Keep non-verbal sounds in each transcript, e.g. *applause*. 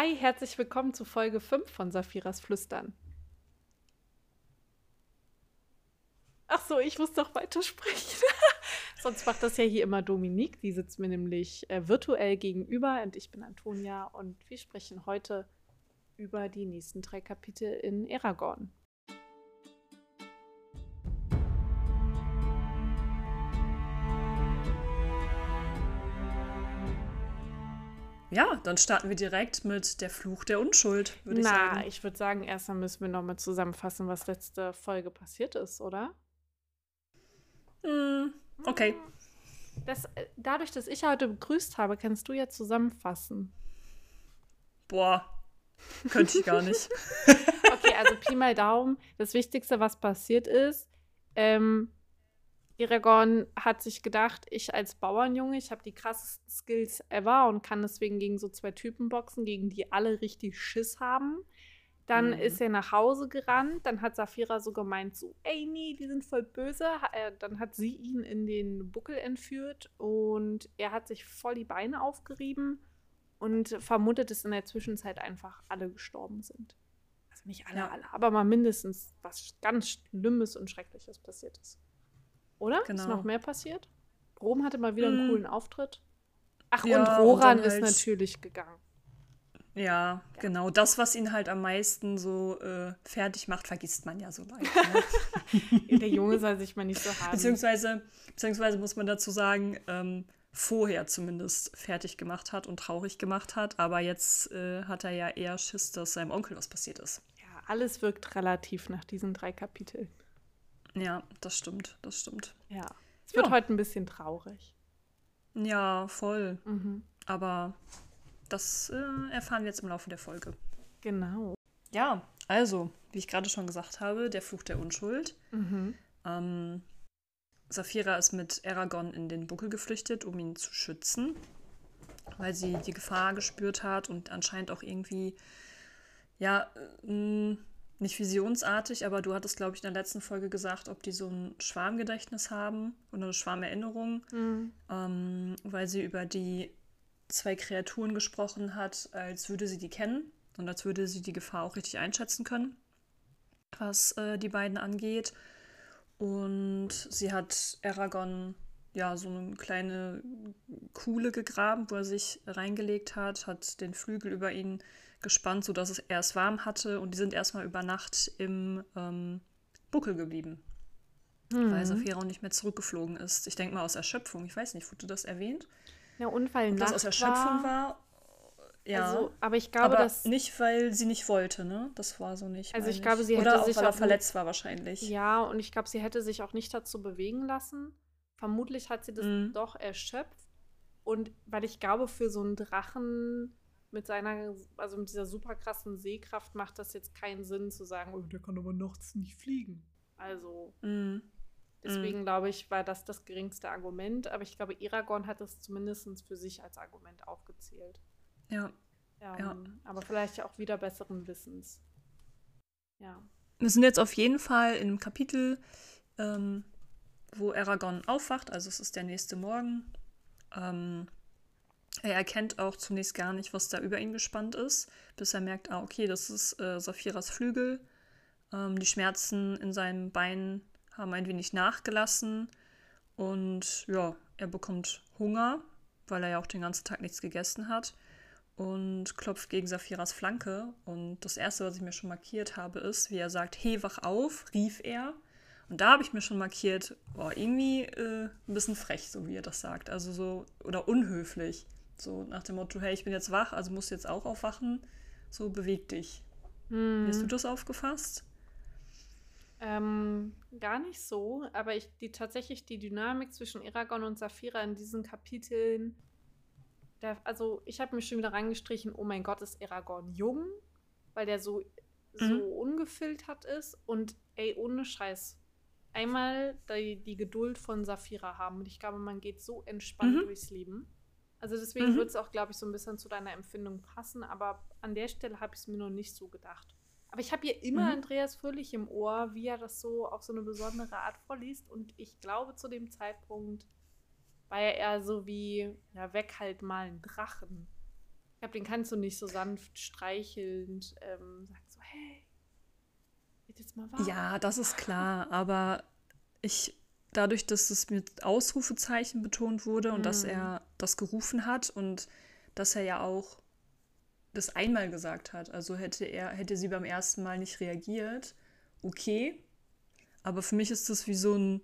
Hi, herzlich willkommen zu Folge 5 von Saphiras Flüstern. Ach so, ich muss doch weitersprechen. *laughs* Sonst macht das ja hier immer Dominique. Die sitzt mir nämlich äh, virtuell gegenüber und ich bin Antonia und wir sprechen heute über die nächsten drei Kapitel in Aragorn. Ja, dann starten wir direkt mit der Fluch der Unschuld, würde ich sagen. Na, ich würde sagen, erstmal müssen wir nochmal zusammenfassen, was letzte Folge passiert ist, oder? Hm, okay. Das, äh, dadurch, dass ich heute begrüßt habe, kannst du ja zusammenfassen. Boah, könnte ich gar nicht. *laughs* okay, also Pi mal Daumen. Das Wichtigste, was passiert ist, ähm, Aragorn hat sich gedacht, ich als Bauernjunge, ich habe die krassesten Skills ever und kann deswegen gegen so zwei Typen boxen, gegen die alle richtig Schiss haben. Dann mhm. ist er nach Hause gerannt. Dann hat Saphira so gemeint, so, ey, nee, die sind voll böse. Äh, dann hat sie ihn in den Buckel entführt und er hat sich voll die Beine aufgerieben und vermutet, dass in der Zwischenzeit einfach alle gestorben sind. Also nicht alle, ja. alle, aber mal mindestens was ganz Schlimmes und Schreckliches passiert ist. Oder? Genau. Ist noch mehr passiert? Rom hatte mal wieder einen mhm. coolen Auftritt. Ach, ja, und Roran und halt ist natürlich gegangen. Ja, ja, genau. Das, was ihn halt am meisten so äh, fertig macht, vergisst man ja so leicht. Ne? *laughs* Der Junge soll sich mal nicht so haben. Beziehungsweise, beziehungsweise muss man dazu sagen, ähm, vorher zumindest fertig gemacht hat und traurig gemacht hat. Aber jetzt äh, hat er ja eher Schiss, dass seinem Onkel was passiert ist. Ja, alles wirkt relativ nach diesen drei Kapiteln. Ja, das stimmt, das stimmt. Ja. Es wird ja. heute ein bisschen traurig. Ja, voll. Mhm. Aber das äh, erfahren wir jetzt im Laufe der Folge. Genau. Ja, also, wie ich gerade schon gesagt habe, der Fluch der Unschuld. Mhm. Ähm, Saphira ist mit Aragorn in den Buckel geflüchtet, um ihn zu schützen, weil sie die Gefahr gespürt hat und anscheinend auch irgendwie, ja, äh, nicht visionsartig, aber du hattest, glaube ich, in der letzten Folge gesagt, ob die so ein Schwarmgedächtnis haben oder eine Schwarmerinnerung, mhm. ähm, weil sie über die zwei Kreaturen gesprochen hat, als würde sie die kennen und als würde sie die Gefahr auch richtig einschätzen können, was äh, die beiden angeht. Und sie hat Aragorn ja so eine kleine Kuhle gegraben, wo er sich reingelegt hat, hat den Flügel über ihn gespannt, sodass es warm hatte und die sind erstmal über Nacht im ähm, Buckel geblieben. Mhm. Weil Saphira auch nicht mehr zurückgeflogen ist. Ich denke mal aus Erschöpfung. Ich weiß nicht, wurde das erwähnt? Ja, Unfall Ob das aus Erschöpfung war. war. Ja, also, aber ich glaube, aber dass nicht, weil sie nicht wollte, ne? Das war so nicht. Also ich glaube, sie hätte Oder auch, sich weil er verletzt war wahrscheinlich. Ja, und ich glaube, sie hätte sich auch nicht dazu bewegen lassen. Vermutlich hat sie das mhm. doch erschöpft. Und weil ich glaube, für so einen Drachen mit seiner, also mit dieser super krassen Sehkraft macht das jetzt keinen Sinn zu sagen, oh, der kann aber nachts nicht fliegen. Also mm. deswegen mm. glaube ich, war das das geringste Argument. Aber ich glaube, Aragorn hat das zumindest für sich als Argument aufgezählt. Ja. Ähm, ja. Aber vielleicht auch wieder besseren Wissens. Ja. Wir sind jetzt auf jeden Fall in einem Kapitel, ähm, wo Aragorn aufwacht. Also es ist der nächste Morgen. Ähm, er erkennt auch zunächst gar nicht, was da über ihn gespannt ist, bis er merkt, ah, okay, das ist äh, Saphiras Flügel. Ähm, die Schmerzen in seinen Beinen haben ein wenig nachgelassen. Und ja, er bekommt Hunger, weil er ja auch den ganzen Tag nichts gegessen hat. Und klopft gegen Saphiras Flanke. Und das Erste, was ich mir schon markiert habe, ist, wie er sagt, hey, wach auf, rief er. Und da habe ich mir schon markiert, boah, irgendwie äh, ein bisschen frech, so wie er das sagt. Also so, oder unhöflich. So nach dem Motto, hey, ich bin jetzt wach, also musst du jetzt auch aufwachen. So beweg dich. Hm. Hast du das aufgefasst? Ähm, gar nicht so, aber ich, die, tatsächlich die Dynamik zwischen Eragon und Saphira in diesen Kapiteln, da, also ich habe mir schon wieder reingestrichen, oh mein Gott, ist Eragon jung, weil der so, so mhm. ungefiltert ist und ey, ohne Scheiß, einmal die, die Geduld von Saphira haben und ich glaube, man geht so entspannt mhm. durchs Leben. Also deswegen mhm. wird es auch, glaube ich, so ein bisschen zu deiner Empfindung passen, aber an der Stelle habe ich es mir noch nicht so gedacht. Aber ich habe hier immer mhm. Andreas Fröhlich im Ohr, wie er das so auf so eine besondere Art vorliest. Und ich glaube, zu dem Zeitpunkt war er eher so wie, ja, weg halt mal ein Drachen. Ich glaube, den kannst du nicht so sanft streichelnd ähm, sagen, so, hey, wird jetzt mal wahr. Ja, das ist klar, aber ich, dadurch, dass es mit Ausrufezeichen betont wurde und dass mhm. er das gerufen hat und dass er ja auch das einmal gesagt hat. Also hätte er, hätte sie beim ersten Mal nicht reagiert, okay. Aber für mich ist das wie so ein,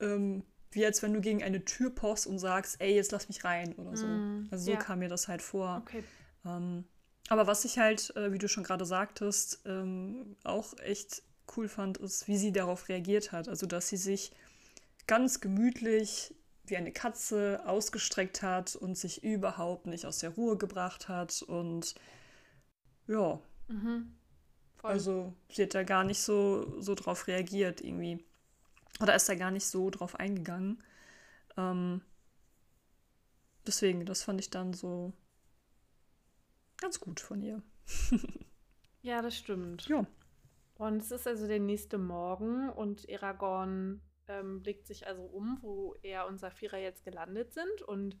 ähm, wie als wenn du gegen eine Tür pochst und sagst, ey, jetzt lass mich rein oder so. Mm, also so ja. kam mir das halt vor. Okay. Ähm, aber was ich halt, äh, wie du schon gerade sagtest, ähm, auch echt cool fand, ist, wie sie darauf reagiert hat. Also, dass sie sich ganz gemütlich wie eine Katze ausgestreckt hat und sich überhaupt nicht aus der Ruhe gebracht hat. Und ja. Mhm. Also sie hat da gar nicht so, so drauf reagiert irgendwie. Oder ist da gar nicht so drauf eingegangen. Ähm, deswegen, das fand ich dann so ganz gut von ihr. ja, das stimmt. Ja. Und es ist also der nächste Morgen und Aragorn ähm, blickt sich also um, wo er und Saphira jetzt gelandet sind und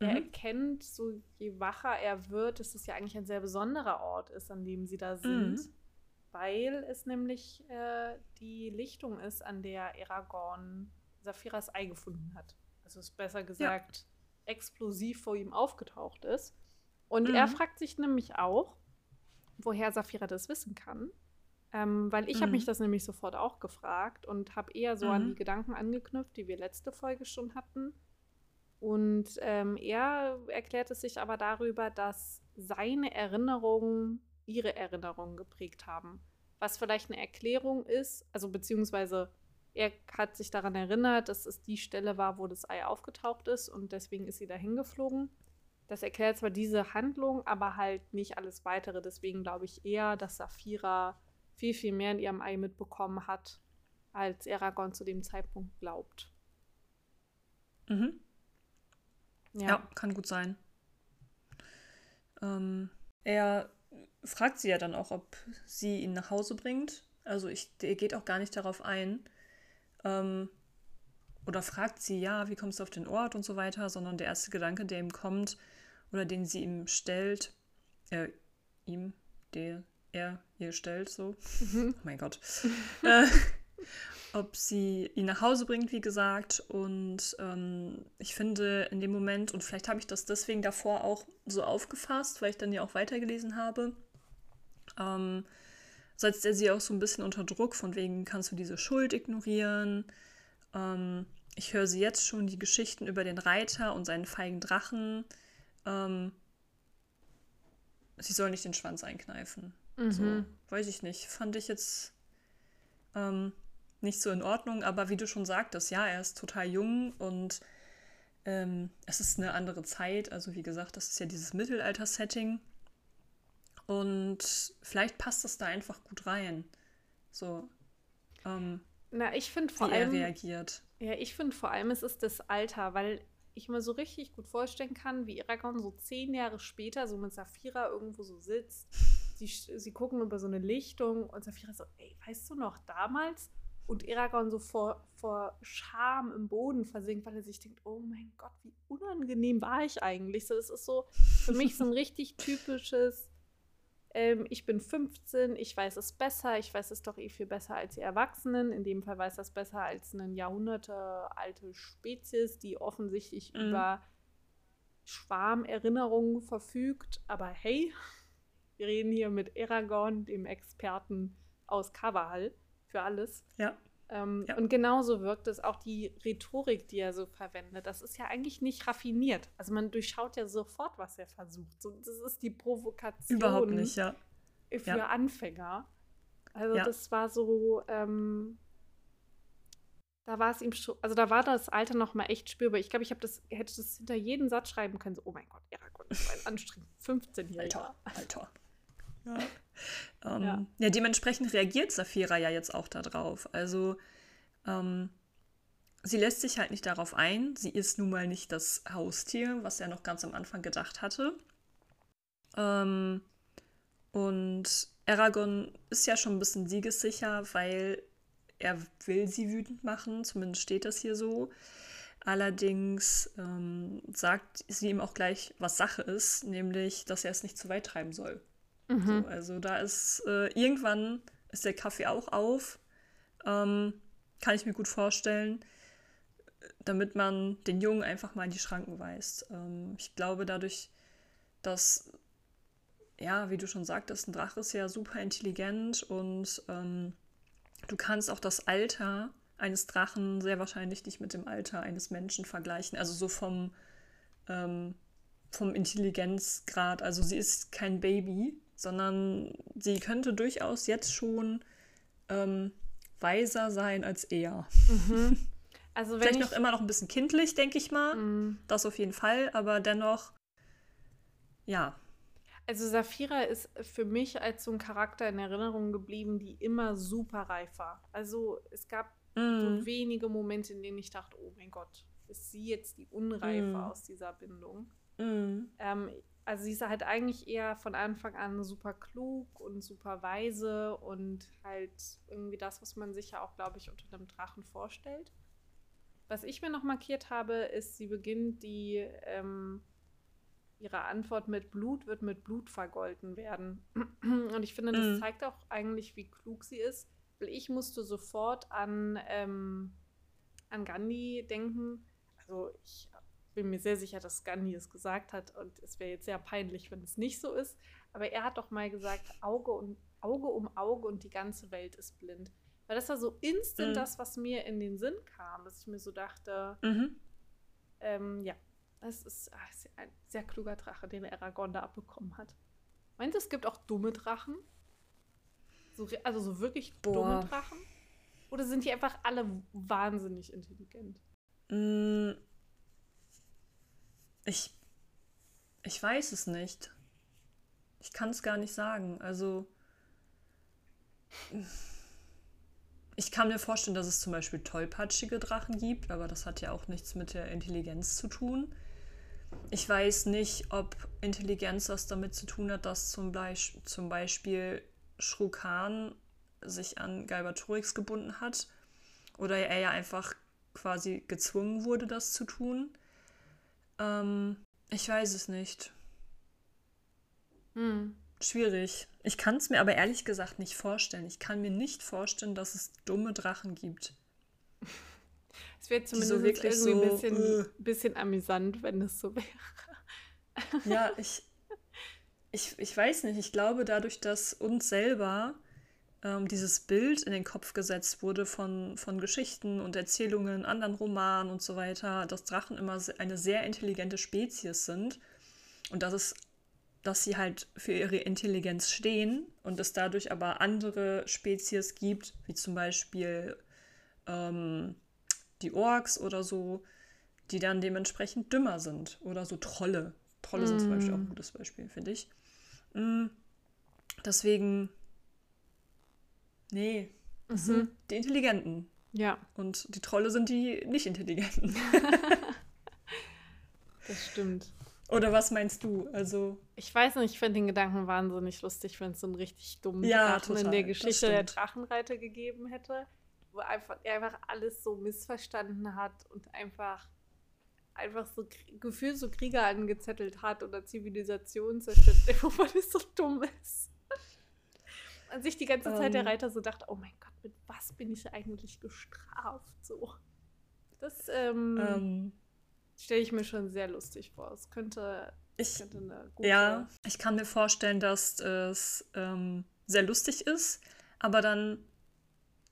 er mhm. erkennt, so je wacher er wird, dass es ja eigentlich ein sehr besonderer Ort ist, an dem sie da sind, mhm. weil es nämlich äh, die Lichtung ist, an der Aragorn Saphiras Ei gefunden hat. Also ist besser gesagt ja. explosiv vor ihm aufgetaucht ist. Und mhm. er fragt sich nämlich auch, woher Saphira das wissen kann. Ähm, weil ich mhm. habe mich das nämlich sofort auch gefragt und habe eher so mhm. an die Gedanken angeknüpft, die wir letzte Folge schon hatten. Und ähm, er erklärt es sich aber darüber, dass seine Erinnerungen ihre Erinnerungen geprägt haben. Was vielleicht eine Erklärung ist, also beziehungsweise er hat sich daran erinnert, dass es die Stelle war, wo das Ei aufgetaucht ist und deswegen ist sie dahin geflogen. Das erklärt zwar diese Handlung, aber halt nicht alles weitere. Deswegen glaube ich eher, dass Saphira viel, viel mehr in ihrem Ei mitbekommen hat, als Aragorn zu dem Zeitpunkt glaubt. Mhm. Ja. ja kann gut sein. Ähm, er fragt sie ja dann auch, ob sie ihn nach Hause bringt. Also ich, er geht auch gar nicht darauf ein. Ähm, oder fragt sie, ja, wie kommst du auf den Ort und so weiter, sondern der erste Gedanke, der ihm kommt oder den sie ihm stellt, äh, ihm, der, er ihr stellt, so. Mhm. Oh mein Gott. *laughs* äh, ob sie ihn nach Hause bringt, wie gesagt. Und ähm, ich finde in dem Moment, und vielleicht habe ich das deswegen davor auch so aufgefasst, weil ich dann ja auch weitergelesen habe, ähm, setzt er sie auch so ein bisschen unter Druck, von wegen kannst du diese Schuld ignorieren. Ähm, ich höre sie jetzt schon die Geschichten über den Reiter und seinen feigen Drachen. Ähm, sie soll nicht den Schwanz einkneifen. Mhm. So, weiß ich nicht. Fand ich jetzt ähm, nicht so in Ordnung, aber wie du schon sagtest, ja, er ist total jung und ähm, es ist eine andere Zeit. Also, wie gesagt, das ist ja dieses Mittelalter-Setting. Und vielleicht passt das da einfach gut rein. So. Ähm, Na, ich finde vor allem. reagiert. Ja, ich finde vor allem, es ist das Alter, weil ich mir so richtig gut vorstellen kann, wie Aragorn so zehn Jahre später so mit Saphira irgendwo so sitzt sie, sie gucken über so eine Lichtung und Saphira so, ey, weißt du noch, damals? Und Eragon so vor, vor Scham im Boden versinkt, weil er sich denkt, oh mein Gott, wie unangenehm war ich eigentlich? So, das ist so für mich so ein richtig typisches, ähm, ich bin 15, ich weiß es besser, ich weiß es doch eh viel besser als die Erwachsenen. In dem Fall weiß das besser als eine jahrhundertealte Spezies, die offensichtlich mhm. über Schwarmerinnerungen verfügt. Aber hey, wir reden hier mit Aragorn, dem Experten aus Kavahal, für alles. Ja. Ähm, ja. Und genauso wirkt es auch die Rhetorik, die er so verwendet. Das ist ja eigentlich nicht raffiniert. Also man durchschaut ja sofort, was er versucht. So, das ist die Provokation. Überhaupt nicht, ja. Für ja. Anfänger. Also ja. das war so, ähm, da war es ihm schon, also da war das Alter noch mal echt spürbar. Ich glaube, ich das, hätte das hinter jeden Satz schreiben können. So, oh mein Gott, Aragorn ist ein anstrengend 15-Jähriger. Alter, Alter. *laughs* Ja. Ähm, ja. ja. dementsprechend reagiert Safira ja jetzt auch darauf. Also ähm, sie lässt sich halt nicht darauf ein. Sie ist nun mal nicht das Haustier, was er noch ganz am Anfang gedacht hatte. Ähm, und Aragorn ist ja schon ein bisschen siegessicher, weil er will sie wütend machen, zumindest steht das hier so. Allerdings ähm, sagt sie ihm auch gleich, was Sache ist, nämlich, dass er es nicht zu weit treiben soll. Mhm. So, also da ist äh, irgendwann ist der Kaffee auch auf. Ähm, kann ich mir gut vorstellen, damit man den Jungen einfach mal in die Schranken weist. Ähm, ich glaube, dadurch, dass, ja, wie du schon sagtest, ein Drache ist ja super intelligent und ähm, du kannst auch das Alter eines Drachen sehr wahrscheinlich nicht mit dem Alter eines Menschen vergleichen. Also so vom, ähm, vom Intelligenzgrad. Also sie ist kein Baby, sondern sie könnte durchaus jetzt schon ähm, weiser sein als er. Mhm. Also Vielleicht noch immer noch ein bisschen kindlich, denke ich mal. Mhm. Das auf jeden Fall, aber dennoch, ja. Also Safira ist für mich als so ein Charakter in Erinnerung geblieben, die immer super reif war. Also es gab mhm. so wenige Momente, in denen ich dachte, oh mein Gott, ist sie jetzt die Unreife mhm. aus dieser Bindung. Mhm. Ähm, also sie ist halt eigentlich eher von Anfang an super klug und super weise und halt irgendwie das, was man sich ja auch, glaube ich, unter einem Drachen vorstellt. Was ich mir noch markiert habe, ist, sie beginnt die ähm, ihre Antwort mit Blut wird mit Blut vergolten werden. *clears throat* Und ich finde, das mhm. zeigt auch eigentlich, wie klug sie ist. Weil ich musste sofort an, ähm, an Gandhi denken. Also ich bin mir sehr sicher, dass Gandhi es gesagt hat und es wäre jetzt sehr peinlich, wenn es nicht so ist. Aber er hat doch mal gesagt, Auge, und, Auge um Auge und die ganze Welt ist blind. Weil das war so instant mhm. das, was mir in den Sinn kam, dass ich mir so dachte, mhm. ähm, ja, das ist, ach, ein sehr kluger Drache, den Aragorn da abbekommen hat. Meinst du, es gibt auch dumme Drachen? So, also so wirklich Boah. dumme Drachen? Oder sind die einfach alle wahnsinnig intelligent? Ich, ich weiß es nicht. Ich kann es gar nicht sagen. Also, ich kann mir vorstellen, dass es zum Beispiel tollpatschige Drachen gibt, aber das hat ja auch nichts mit der Intelligenz zu tun. Ich weiß nicht, ob Intelligenz was damit zu tun hat, dass zum, Beisp zum Beispiel Shrukan sich an Galbatorix gebunden hat oder er ja einfach quasi gezwungen wurde, das zu tun. Ähm, ich weiß es nicht. Hm. Schwierig. Ich kann es mir aber ehrlich gesagt nicht vorstellen. Ich kann mir nicht vorstellen, dass es dumme Drachen gibt. Es wäre zumindest so irgendwie so, ein bisschen, uh. bisschen amüsant, wenn es so wäre. ja, *laughs* ich, ich, ich weiß nicht. Ich glaube, dadurch, dass uns selber ähm, dieses Bild in den Kopf gesetzt wurde von, von Geschichten und Erzählungen, anderen Romanen und so weiter, dass Drachen immer eine sehr intelligente Spezies sind und dass es dass sie halt für ihre Intelligenz stehen und es dadurch aber andere Spezies gibt, wie zum Beispiel ähm, die Orks oder so, die dann dementsprechend dümmer sind. Oder so Trolle. Trolle mm. sind zum Beispiel auch ein mm. gutes Beispiel, finde ich. Mm. Deswegen Nee, das mhm. sind die Intelligenten. Ja. Und die Trolle sind die nicht Intelligenten. *laughs* das stimmt. Oder was meinst du? Also. Ich weiß nicht, ich finde den Gedanken wahnsinnig lustig, wenn es so einen richtig dummen ja, Drachen total, in der Geschichte der Drachenreiter gegeben hätte, wo einfach, er einfach alles so missverstanden hat und einfach, einfach so gefühlt so Krieger angezettelt hat oder Zivilisation zerstört, *laughs* wo man so dumm ist an sich die ganze Zeit um, der ähm. Reiter so dachte, oh mein Gott, mit was bin ich eigentlich gestraft? So. Das ähm, ähm. stelle ich mir schon sehr lustig vor. Es könnte, ich, könnte eine gute. Ja, ich kann mir vorstellen, dass es ähm, sehr lustig ist, aber dann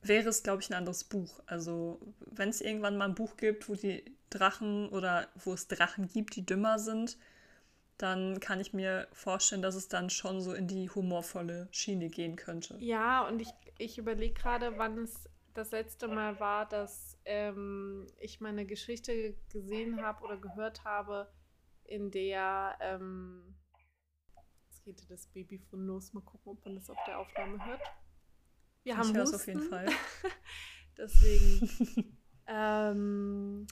wäre es, glaube ich, ein anderes Buch. Also, wenn es irgendwann mal ein Buch gibt, wo die Drachen oder wo es Drachen gibt, die dümmer sind, dann kann ich mir vorstellen, dass es dann schon so in die humorvolle Schiene gehen könnte. Ja, und ich, ich überlege gerade, wann es das letzte Mal war, dass ähm, ich meine Geschichte gesehen habe oder gehört habe, in der ähm, jetzt geht das Babyfon los. Mal gucken, ob man das auf der Aufnahme hört. Wir ich haben es auf jeden Fall. *laughs* Deswegen *laughs* ähm,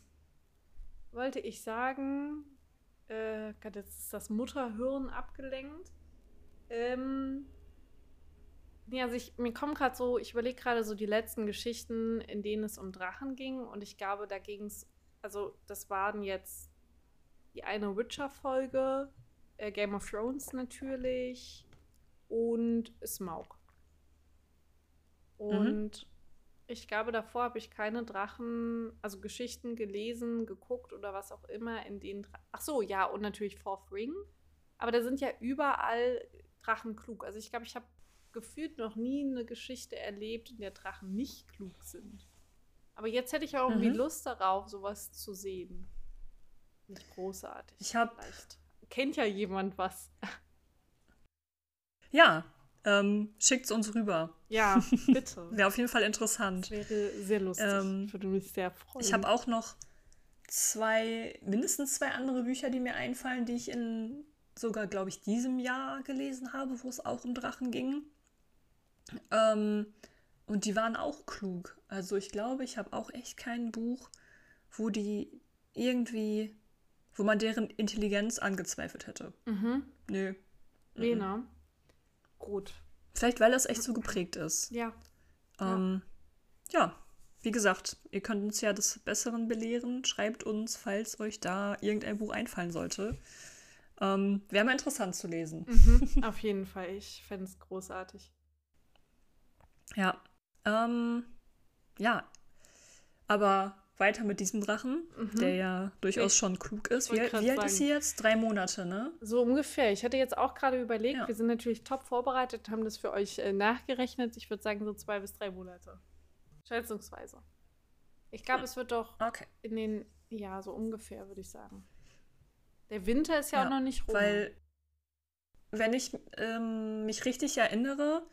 wollte ich sagen, äh, Gott, jetzt ist das Mutterhirn abgelenkt. Ähm, nee, also ich, mir kommen gerade so, ich überlege gerade so die letzten Geschichten, in denen es um Drachen ging und ich glaube, da ging es also das waren jetzt die eine Witcher-Folge, äh, Game of Thrones natürlich und Smaug. Mhm. Und mhm. Ich glaube, davor habe ich keine Drachen, also Geschichten gelesen, geguckt oder was auch immer, in denen. Dra Ach so, ja, und natürlich Fourth Ring. Aber da sind ja überall Drachen klug. Also ich glaube, ich habe gefühlt noch nie eine Geschichte erlebt, in der Drachen nicht klug sind. Aber jetzt hätte ich auch irgendwie mhm. Lust darauf, sowas zu sehen. Nicht großartig. Ich habe. Kennt ja jemand was. Ja, ähm, schickt es uns rüber. Ja, *laughs* bitte. wäre auf jeden Fall interessant. Das wäre sehr lustig. Ähm, würde mich sehr freuen. Ich habe auch noch zwei, mindestens zwei andere Bücher, die mir einfallen, die ich in sogar, glaube ich, diesem Jahr gelesen habe, wo es auch um Drachen ging. Ähm, und die waren auch klug. Also ich glaube, ich habe auch echt kein Buch, wo die irgendwie, wo man deren Intelligenz angezweifelt hätte. Mhm. Nö. Lena. Mhm. Gut. Vielleicht, weil das echt so geprägt ist. Ja. Ähm, ja. ja. Wie gesagt, ihr könnt uns ja des Besseren belehren. Schreibt uns, falls euch da irgendein Buch einfallen sollte. Ähm, Wäre mal interessant zu lesen. Mhm, *laughs* auf jeden Fall. Ich fände es großartig. Ja. Ähm, ja. Aber weiter mit diesem Drachen, mhm. der ja durchaus ich schon klug ist. Wie, wie alt ist sie jetzt? Drei Monate, ne? So ungefähr. Ich hatte jetzt auch gerade überlegt, ja. wir sind natürlich top vorbereitet, haben das für euch äh, nachgerechnet. Ich würde sagen, so zwei bis drei Monate. Schätzungsweise. Ich glaube, ja. es wird doch okay. in den, ja, so ungefähr, würde ich sagen. Der Winter ist ja, ja, auch noch nicht rum. Weil, wenn ich ähm, mich richtig erinnere,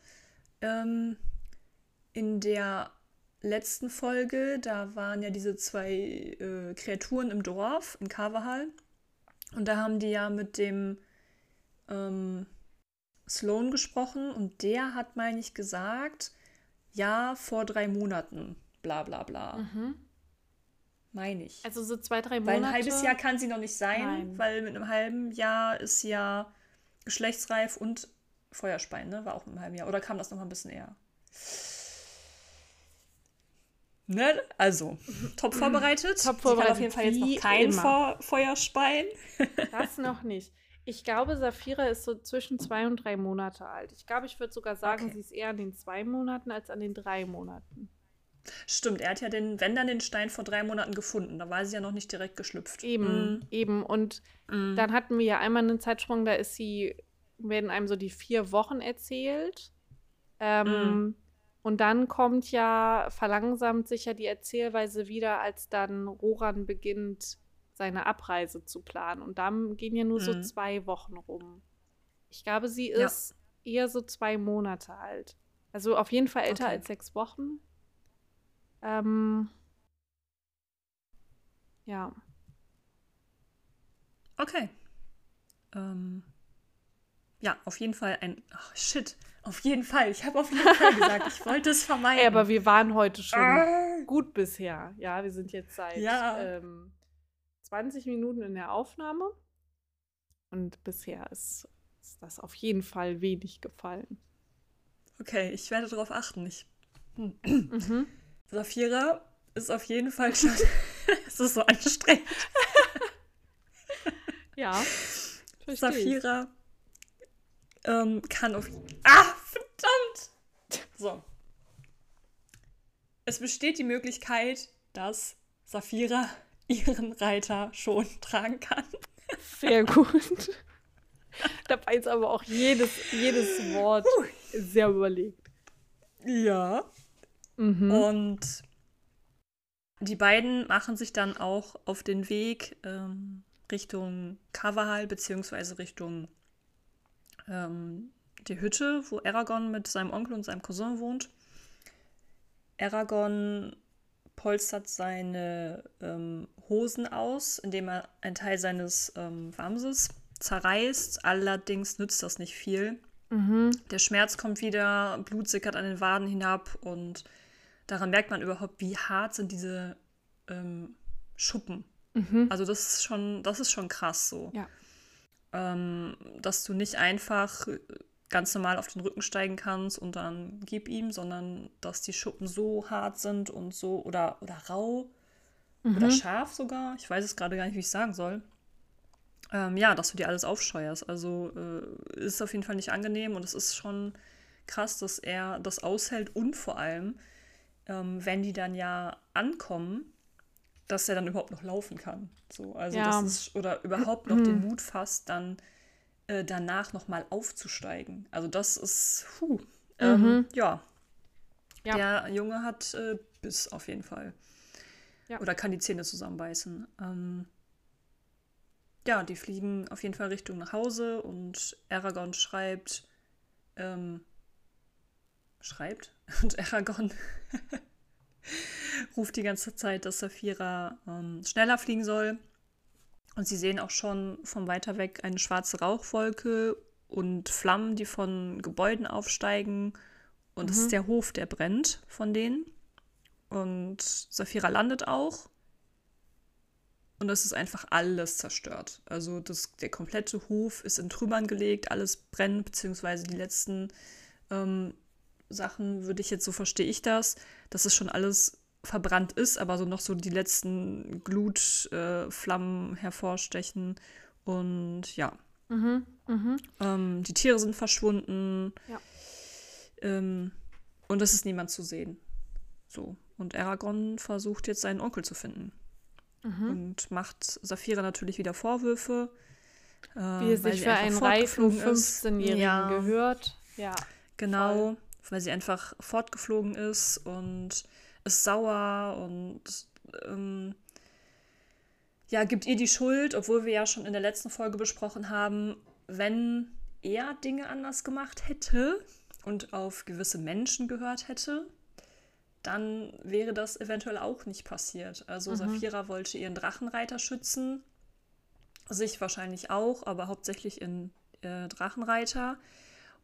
ähm, in der letzten Folge, da waren ja diese zwei äh, Kreaturen im Dorf, in Carvahal. Und da haben die ja mit dem ähm, Sloan gesprochen und der hat, meine ich, gesagt, ja, vor drei Monaten, bla bla bla. Mhm. Meine ich. Also so zwei, drei Monate. Weil ein halbes Jahr kann sie noch nicht sein, Nein. weil mit einem halben Jahr ist ja geschlechtsreif und Feuerspein, ne? War auch mit einem halben Jahr. Oder kam das noch mal ein bisschen eher? Ne? Also, top vorbereitet. top vorbereitet. auf jeden Fall jetzt noch kein Fe Feuerspein. *laughs* Das noch nicht. Ich glaube, Saphira ist so zwischen zwei und drei Monate alt. Ich glaube, ich würde sogar sagen, okay. sie ist eher an den zwei Monaten als an den drei Monaten. Stimmt, er hat ja den, wenn dann den Stein vor drei Monaten gefunden. Da war sie ja noch nicht direkt geschlüpft. Eben, mm. eben. Und mm. dann hatten wir ja einmal einen Zeitsprung, da ist sie, werden einem so die vier Wochen erzählt. Ähm, mm. Und dann kommt ja, verlangsamt sich ja die Erzählweise wieder, als dann Roran beginnt, seine Abreise zu planen. Und dann gehen ja nur mhm. so zwei Wochen rum. Ich glaube, sie ist ja. eher so zwei Monate alt. Also auf jeden Fall älter okay. als sechs Wochen. Ähm, ja. Okay. Ähm, ja, auf jeden Fall ein. Ach, shit. Auf jeden Fall. Ich habe auf jeden Fall gesagt, ich wollte es vermeiden. Ey, aber wir waren heute schon ah. gut bisher. Ja, wir sind jetzt seit ja. ähm, 20 Minuten in der Aufnahme. Und bisher ist, ist, das auf jeden Fall wenig gefallen. Okay, ich werde darauf achten. Ich, hm. mhm. Saphira ist auf jeden Fall schon. *laughs* es ist so anstrengend. *laughs* ja. Saphira ähm, kann auf. Ah, verdammt! So. Es besteht die Möglichkeit, dass Saphira ihren Reiter schon tragen kann. Sehr gut. Dabei ist aber auch jedes, jedes Wort sehr überlegt. Ja. Mhm. Und die beiden machen sich dann auch auf den Weg ähm, Richtung Kavahal beziehungsweise Richtung ähm, die Hütte, wo Aragorn mit seinem Onkel und seinem Cousin wohnt. Aragorn polstert seine ähm, Hosen aus, indem er einen Teil seines ähm, Wamses zerreißt. Allerdings nützt das nicht viel. Mhm. Der Schmerz kommt wieder, Blut sickert an den Waden hinab und daran merkt man überhaupt, wie hart sind diese ähm, Schuppen. Mhm. Also das ist schon, das ist schon krass so. Ja ähm, dass du nicht einfach ganz normal auf den Rücken steigen kannst und dann gib ihm, sondern dass die Schuppen so hart sind und so oder, oder rau mhm. oder Schaf sogar, ich weiß es gerade gar nicht, wie ich sagen soll. Ähm, ja, dass du dir alles aufscheuerst. Also äh, ist auf jeden Fall nicht angenehm und es ist schon krass, dass er das aushält und vor allem, ähm, wenn die dann ja ankommen, dass er dann überhaupt noch laufen kann. So, also ja. das ist, oder überhaupt noch den Mut fasst, dann äh, danach nochmal aufzusteigen. Also das ist, puh, ähm, mhm. ja. ja. Der Junge hat äh, Biss auf jeden Fall. Ja. Oder kann die Zähne zusammenbeißen. Ähm, ja, die fliegen auf jeden Fall Richtung nach Hause und Aragorn schreibt, ähm, schreibt *laughs* und Aragorn *laughs* *laughs* ruft die ganze Zeit, dass Saphira ähm, schneller fliegen soll. Und sie sehen auch schon von weiter weg eine schwarze Rauchwolke und Flammen, die von Gebäuden aufsteigen. Und es mhm. ist der Hof, der brennt von denen. Und Saphira landet auch. Und es ist einfach alles zerstört. Also das, der komplette Hof ist in Trümmern gelegt, alles brennt, beziehungsweise die letzten ähm, Sachen würde ich jetzt, so verstehe ich das, dass es schon alles verbrannt ist, aber so noch so die letzten Glutflammen äh, hervorstechen. Und ja. Mhm, mh. ähm, die Tiere sind verschwunden. Ja. Ähm, und es ist niemand zu sehen. So. Und Aragorn versucht jetzt seinen Onkel zu finden. Mhm. Und macht Saphira natürlich wieder Vorwürfe. Äh, Wie es sich für einen reifen 15-Jährigen ja. gehört. Ja. Genau, voll. Weil sie einfach fortgeflogen ist und ist sauer und ähm, ja, gibt ihr die Schuld, obwohl wir ja schon in der letzten Folge besprochen haben, wenn er Dinge anders gemacht hätte und auf gewisse Menschen gehört hätte, dann wäre das eventuell auch nicht passiert. Also mhm. Saphira wollte ihren Drachenreiter schützen, sich wahrscheinlich auch, aber hauptsächlich in äh, Drachenreiter.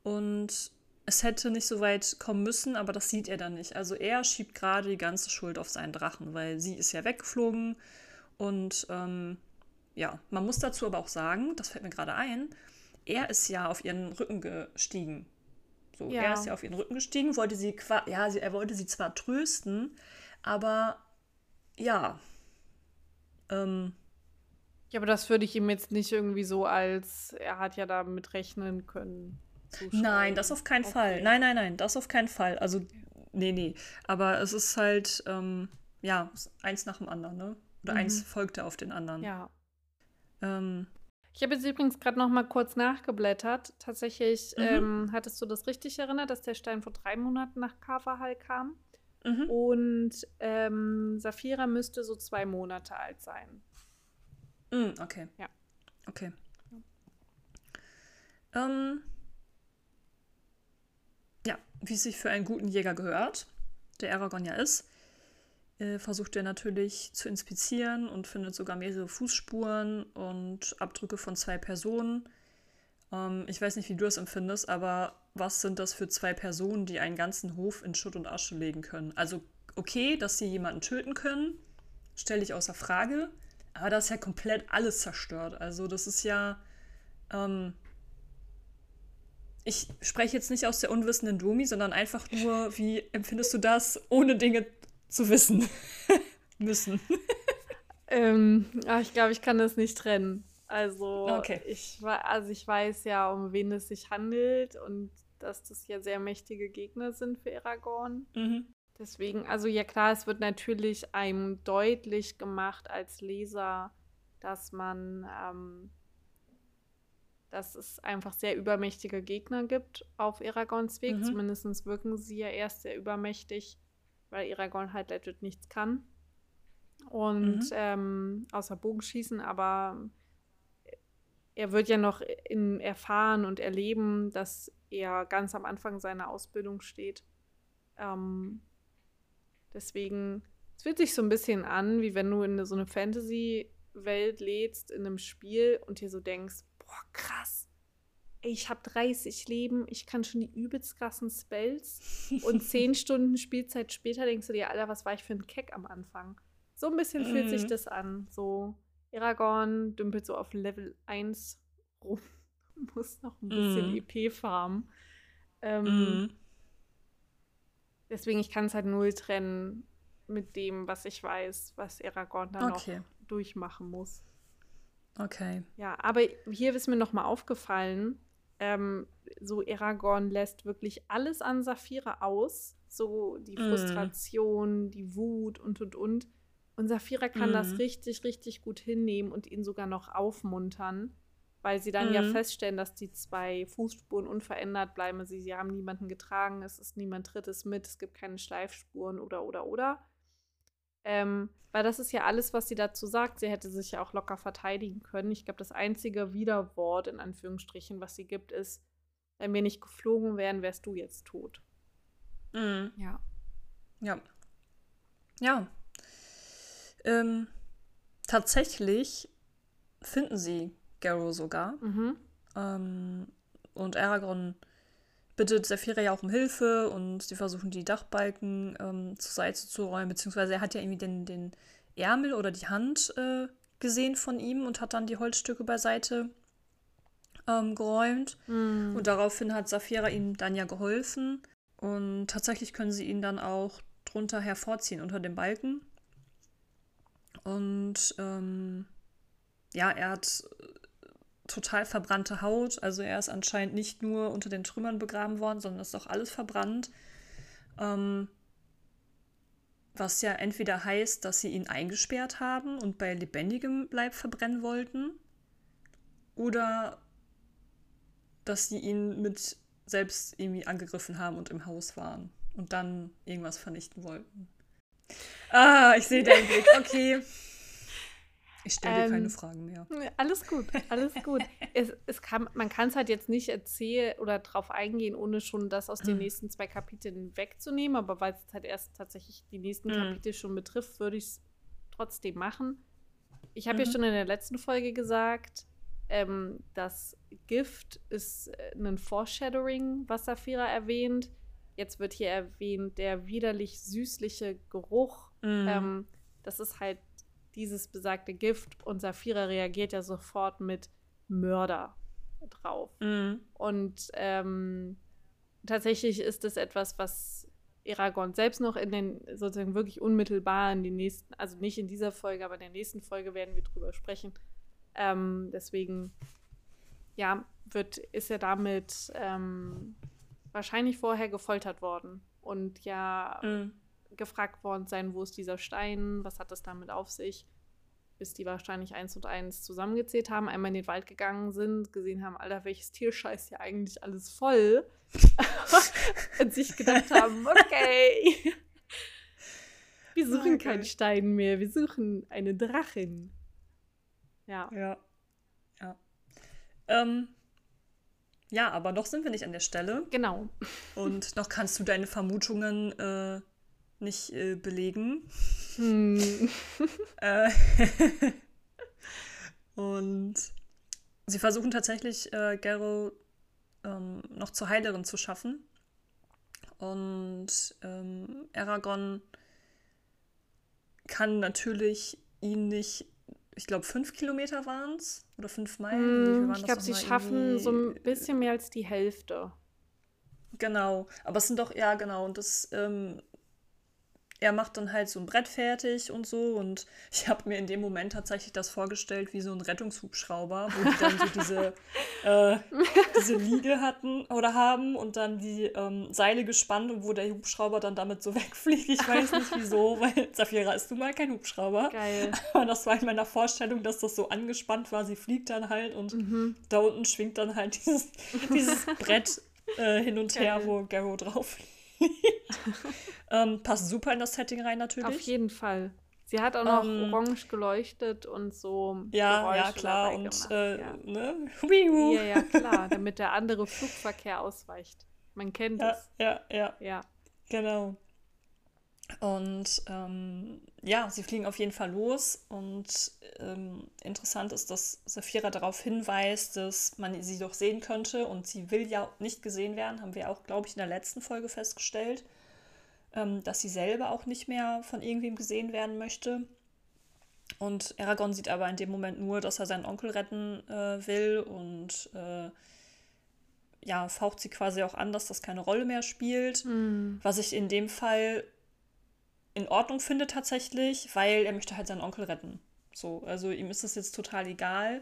Und es hätte nicht so weit kommen müssen, aber das sieht er dann nicht. Also er schiebt gerade die ganze Schuld auf seinen Drachen, weil sie ist ja weggeflogen und ähm, ja, man muss dazu aber auch sagen, das fällt mir gerade ein, er ist ja auf ihren Rücken gestiegen. So, ja. er ist ja auf ihren Rücken gestiegen, wollte sie, ja, er wollte sie zwar trösten, aber ja. Ähm, ja, aber das würde ich ihm jetzt nicht irgendwie so als, er hat ja damit rechnen können zuschreiben. Nein, das auf keinen okay. Fall. Nein, nein, nein, das auf keinen Fall. Also, nee, nee. Aber es ist halt, ähm, ja, eins nach dem anderen, ne? Oder mhm. eins folgte auf den anderen. Ja. Ähm, ich habe jetzt übrigens gerade noch mal kurz nachgeblättert. Tatsächlich mhm. ähm, hattest du das richtig erinnert, dass der Stein vor drei Monaten nach Kavahal kam. Mhm. Und ähm, Saphira müsste so zwei Monate alt sein. Mhm, okay. Ja. Okay. Ähm, wie es sich für einen guten Jäger gehört, der Aragorn ja ist, äh, versucht er natürlich zu inspizieren und findet sogar mehrere Fußspuren und Abdrücke von zwei Personen. Ähm, ich weiß nicht, wie du es empfindest, aber was sind das für zwei Personen, die einen ganzen Hof in Schutt und Asche legen können? Also okay, dass sie jemanden töten können, stelle ich außer Frage, aber das ist ja komplett alles zerstört. Also das ist ja ähm, ich spreche jetzt nicht aus der unwissenden Domi, sondern einfach nur, wie empfindest du das, ohne Dinge zu wissen *laughs* müssen? ähm, ach, ich glaube, ich kann das nicht trennen. Also, okay. ich, also ich weiß ja, um wen es sich handelt und dass das ja sehr mächtige Gegner sind für Aragorn. Mhm. Deswegen, also ja klar, es wird natürlich einem deutlich gemacht als Leser, dass man ähm, dass es einfach sehr übermächtige Gegner gibt auf Aragorns Weg. Mhm. Zumindest wirken sie ja erst sehr übermächtig, weil Aragorn halt legit nichts kann. Und mhm. ähm, außer Bogenschießen, aber er wird ja noch in erfahren und erleben, dass er ganz am Anfang seiner Ausbildung steht. Ähm, deswegen, es fühlt sich so ein bisschen an, wie wenn du in so eine Fantasy-Welt lädst in einem Spiel und dir so denkst, boah, krass. Ich habe 30 Leben, ich kann schon die übelst krassen Spells. Und *laughs* 10 Stunden Spielzeit später denkst du dir, Alter, was war ich für ein Keck am Anfang? So ein bisschen mhm. fühlt sich mhm. das an. So, Aragorn dümpelt so auf Level 1 rum, *laughs* muss noch ein bisschen mhm. EP farmen. Ähm, mhm. Deswegen, ich kann es halt null trennen. mit dem, was ich weiß, was Aragorn dann okay. noch durchmachen muss. Okay. Ja, aber hier ist mir noch mal aufgefallen, ähm, so Aragorn lässt wirklich alles an Saphira aus, so die mhm. Frustration, mm. die Wut und und und. Und Saphira kann mm. das richtig, richtig gut hinnehmen und ihn sogar noch aufmuntern, weil sie dann mm. ja feststellen, dass die zwei Fußspuren unverändert bleiben. Sie, sie haben niemanden getragen, es ist niemand Drittes mit, es gibt keine Schleifspuren oder oder oder. Ähm, weil das ist ja alles, was sie dazu sagt. Sie hätte sich ja auch locker verteidigen können. Ich glaube, das einzige Widerwort, in Anführungsstrichen, was sie gibt, ist, wenn wir nicht geflogen wären, wärst du jetzt tot. Mhm. Ja. Ja. Ja. Ähm, tatsächlich finden sie Garrow sogar. Mhm. Ähm, und Aragorn bittet Saphira ja auch um Hilfe und sie versuchen die Dachbalken ähm, zur Seite zu räumen, beziehungsweise er hat ja irgendwie den, den Ärmel oder die Hand äh, gesehen von ihm und hat dann die Holzstücke beiseite ähm, geräumt. Mm. Und daraufhin hat Saphira ihm dann ja geholfen. Und tatsächlich können sie ihn dann auch drunter hervorziehen unter dem Balken. Und ähm, ja, er hat total verbrannte Haut. Also er ist anscheinend nicht nur unter den Trümmern begraben worden, sondern ist auch alles verbrannt. Ähm, was ja entweder heißt, dass sie ihn eingesperrt haben und bei lebendigem Leib verbrennen wollten, oder dass sie ihn mit selbst irgendwie angegriffen haben und im Haus waren und dann irgendwas vernichten wollten. Ah, ich sehe deinen Blick. Okay. *laughs* Ich stelle ähm, keine Fragen mehr. Alles gut, alles gut. *laughs* es, es kann, man kann es halt jetzt nicht erzählen oder drauf eingehen, ohne schon das aus den mhm. nächsten zwei Kapiteln wegzunehmen. Aber weil es halt erst tatsächlich die nächsten mhm. Kapitel schon betrifft, würde ich es trotzdem machen. Ich habe mhm. ja schon in der letzten Folge gesagt, ähm, das Gift ist äh, ein Foreshadowing, was Saphira erwähnt. Jetzt wird hier erwähnt der widerlich süßliche Geruch. Mhm. Ähm, das ist halt dieses besagte Gift und Saphira reagiert ja sofort mit Mörder drauf. Mhm. Und ähm, tatsächlich ist es etwas, was Aragorn selbst noch in den sozusagen wirklich unmittelbar in den nächsten, also nicht in dieser Folge, aber in der nächsten Folge werden wir drüber sprechen. Ähm, deswegen, ja, wird, ist er damit ähm, wahrscheinlich vorher gefoltert worden und ja mhm gefragt worden sein, wo ist dieser Stein, was hat das damit auf sich, bis die wahrscheinlich eins und eins zusammengezählt haben, einmal in den Wald gegangen sind, gesehen haben, Alter, welches Tier scheißt ja eigentlich alles voll *laughs* und sich gedacht haben, okay, wir *laughs* suchen okay. keinen Stein mehr, wir suchen eine Drachin. Ja. Ja. Ja. Ähm, ja, aber noch sind wir nicht an der Stelle. Genau. Und noch kannst du deine Vermutungen äh, nicht äh, belegen. Hm. *laughs* äh, und sie versuchen tatsächlich, äh, Gero ähm, noch zur Heilerin zu schaffen. Und ähm, Aragorn kann natürlich ihn nicht, ich glaube, fünf Kilometer waren es oder fünf Meilen. Hm, ich glaube, sie schaffen so ein bisschen mehr als die Hälfte. Genau, aber es sind doch, ja, genau, und das ähm, er macht dann halt so ein Brett fertig und so. Und *laughs* ich habe mir in dem Moment tatsächlich das vorgestellt wie so ein Rettungshubschrauber, wo die dann so *laughs* diese, äh, diese Liege hatten oder haben und dann die ähm, Seile gespannt und wo der Hubschrauber dann damit so *laughs* wegfliegt. Ich weiß nicht wieso, weil Safira ist nun mal kein Hubschrauber. Geil. Aber das war in meiner Vorstellung, dass das so angespannt war. Sie fliegt dann halt und mhm. da unten schwingt dann halt dieses, dieses Brett äh, hin und Geil. her, wo Garrow drauf liegt. *laughs* ähm, passt super in das Setting rein natürlich. Auf jeden Fall. Sie hat auch noch um, ähm, orange geleuchtet und so. Ja, Geräusche ja, klar. Und, äh, ja. ne? Ja, ja, klar, damit der andere Flugverkehr ausweicht. Man kennt ja, es. Ja, ja. Ja. Genau. Und ähm, ja, sie fliegen auf jeden Fall los. Und ähm, interessant ist, dass Saphira darauf hinweist, dass man sie doch sehen könnte. Und sie will ja nicht gesehen werden, haben wir auch, glaube ich, in der letzten Folge festgestellt, ähm, dass sie selber auch nicht mehr von irgendwem gesehen werden möchte. Und Aragorn sieht aber in dem Moment nur, dass er seinen Onkel retten äh, will und äh, ja, faucht sie quasi auch an, dass das keine Rolle mehr spielt. Mhm. Was ich in dem Fall in Ordnung findet tatsächlich, weil er möchte halt seinen Onkel retten. So, also ihm ist das jetzt total egal.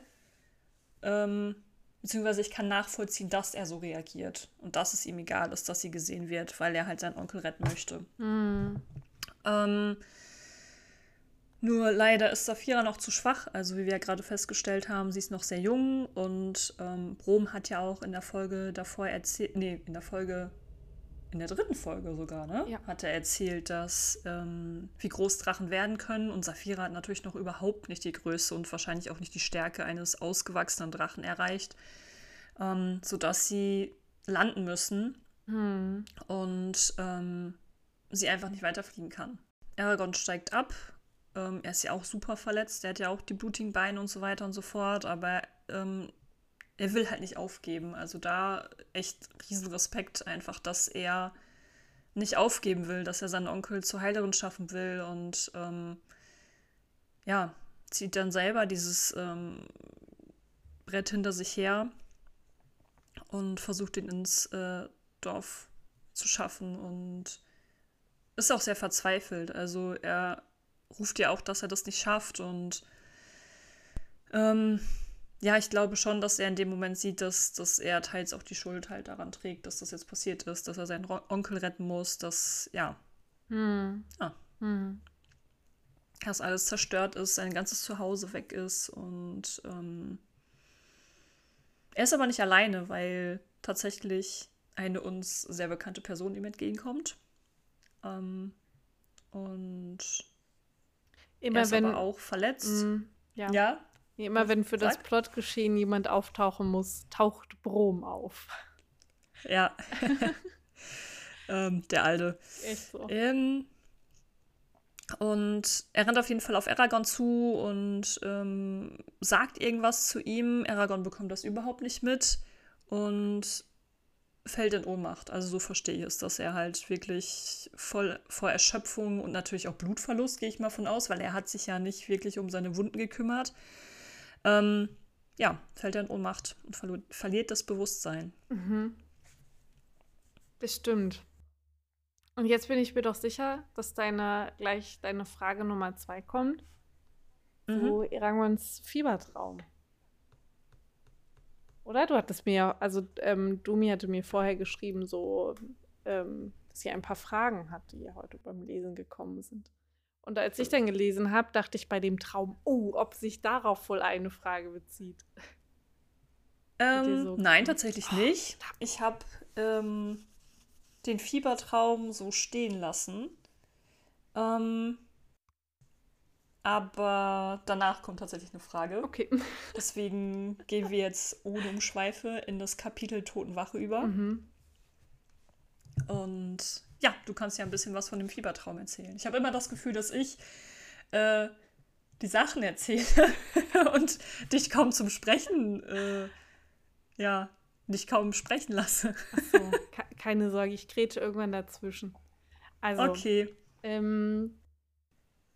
Ähm, beziehungsweise ich kann nachvollziehen, dass er so reagiert und dass es ihm egal ist, dass sie gesehen wird, weil er halt seinen Onkel retten möchte. Mhm. Ähm, nur leider ist Saphira noch zu schwach. Also wie wir ja gerade festgestellt haben, sie ist noch sehr jung und ähm, Brom hat ja auch in der Folge davor erzählt, nee, in der Folge, in der dritten Folge sogar, ne? Ja. Hat er erzählt, dass ähm, wie groß Drachen werden können und Saphira hat natürlich noch überhaupt nicht die Größe und wahrscheinlich auch nicht die Stärke eines ausgewachsenen Drachen erreicht, ähm, sodass sie landen müssen hm. und ähm, sie einfach nicht weiterfliegen kann. Aragorn steigt ab, ähm, er ist ja auch super verletzt, er hat ja auch die blutigen Beine und so weiter und so fort, aber ähm, er will halt nicht aufgeben. Also da echt riesen Respekt einfach, dass er nicht aufgeben will, dass er seinen Onkel zur Heilerin schaffen will und ähm, ja, zieht dann selber dieses ähm, Brett hinter sich her und versucht ihn ins äh, Dorf zu schaffen und ist auch sehr verzweifelt. Also er ruft ja auch, dass er das nicht schafft. Und ähm, ja, ich glaube schon, dass er in dem Moment sieht, dass, dass er teils auch die Schuld halt daran trägt, dass das jetzt passiert ist, dass er seinen Onkel retten muss, dass, ja. Hm. Ah. Hm. Dass alles zerstört ist, sein ganzes Zuhause weg ist und ähm, er ist aber nicht alleine, weil tatsächlich eine uns sehr bekannte Person ihm entgegenkommt. Ähm, und Immer er ist wenn, aber auch verletzt. Mm, ja. ja. Immer wenn für das Plotgeschehen jemand auftauchen muss, taucht Brom auf. Ja. *laughs* ähm, der Alte. Echt so. Ähm, und er rennt auf jeden Fall auf Aragorn zu und ähm, sagt irgendwas zu ihm. Aragorn bekommt das überhaupt nicht mit. Und fällt in Ohnmacht. Also so verstehe ich es, dass er halt wirklich voll vor Erschöpfung und natürlich auch Blutverlust, gehe ich mal von aus, weil er hat sich ja nicht wirklich um seine Wunden gekümmert. Ähm, ja, fällt er in Ohnmacht und verlo- verliert das Bewusstsein. Mhm. Bestimmt. Und jetzt bin ich mir doch sicher, dass deine gleich deine Frage Nummer zwei kommt. Mhm. So Erangons Fiebertraum. Oder? Du hattest mir ja, also ähm, Dumi hatte mir vorher geschrieben, so, ähm, dass sie ein paar Fragen hat, die ja heute beim Lesen gekommen sind. Und als ich dann gelesen habe, dachte ich bei dem Traum, oh, ob sich darauf wohl eine Frage bezieht. *laughs* Ähm, so nein, tatsächlich oh, nicht. Ich habe ähm, den Fiebertraum so stehen lassen. Ähm, aber danach kommt tatsächlich eine Frage. Okay. *laughs* Deswegen gehen wir jetzt ohne Umschweife in das Kapitel Totenwache über. Mhm. Und ja, du kannst ja ein bisschen was von dem Fiebertraum erzählen. Ich habe immer das Gefühl, dass ich äh, die Sachen erzähle *laughs* und dich kaum zum Sprechen, äh, ja, dich kaum sprechen lasse. So, keine Sorge, ich krete irgendwann dazwischen. Also, okay. Ähm,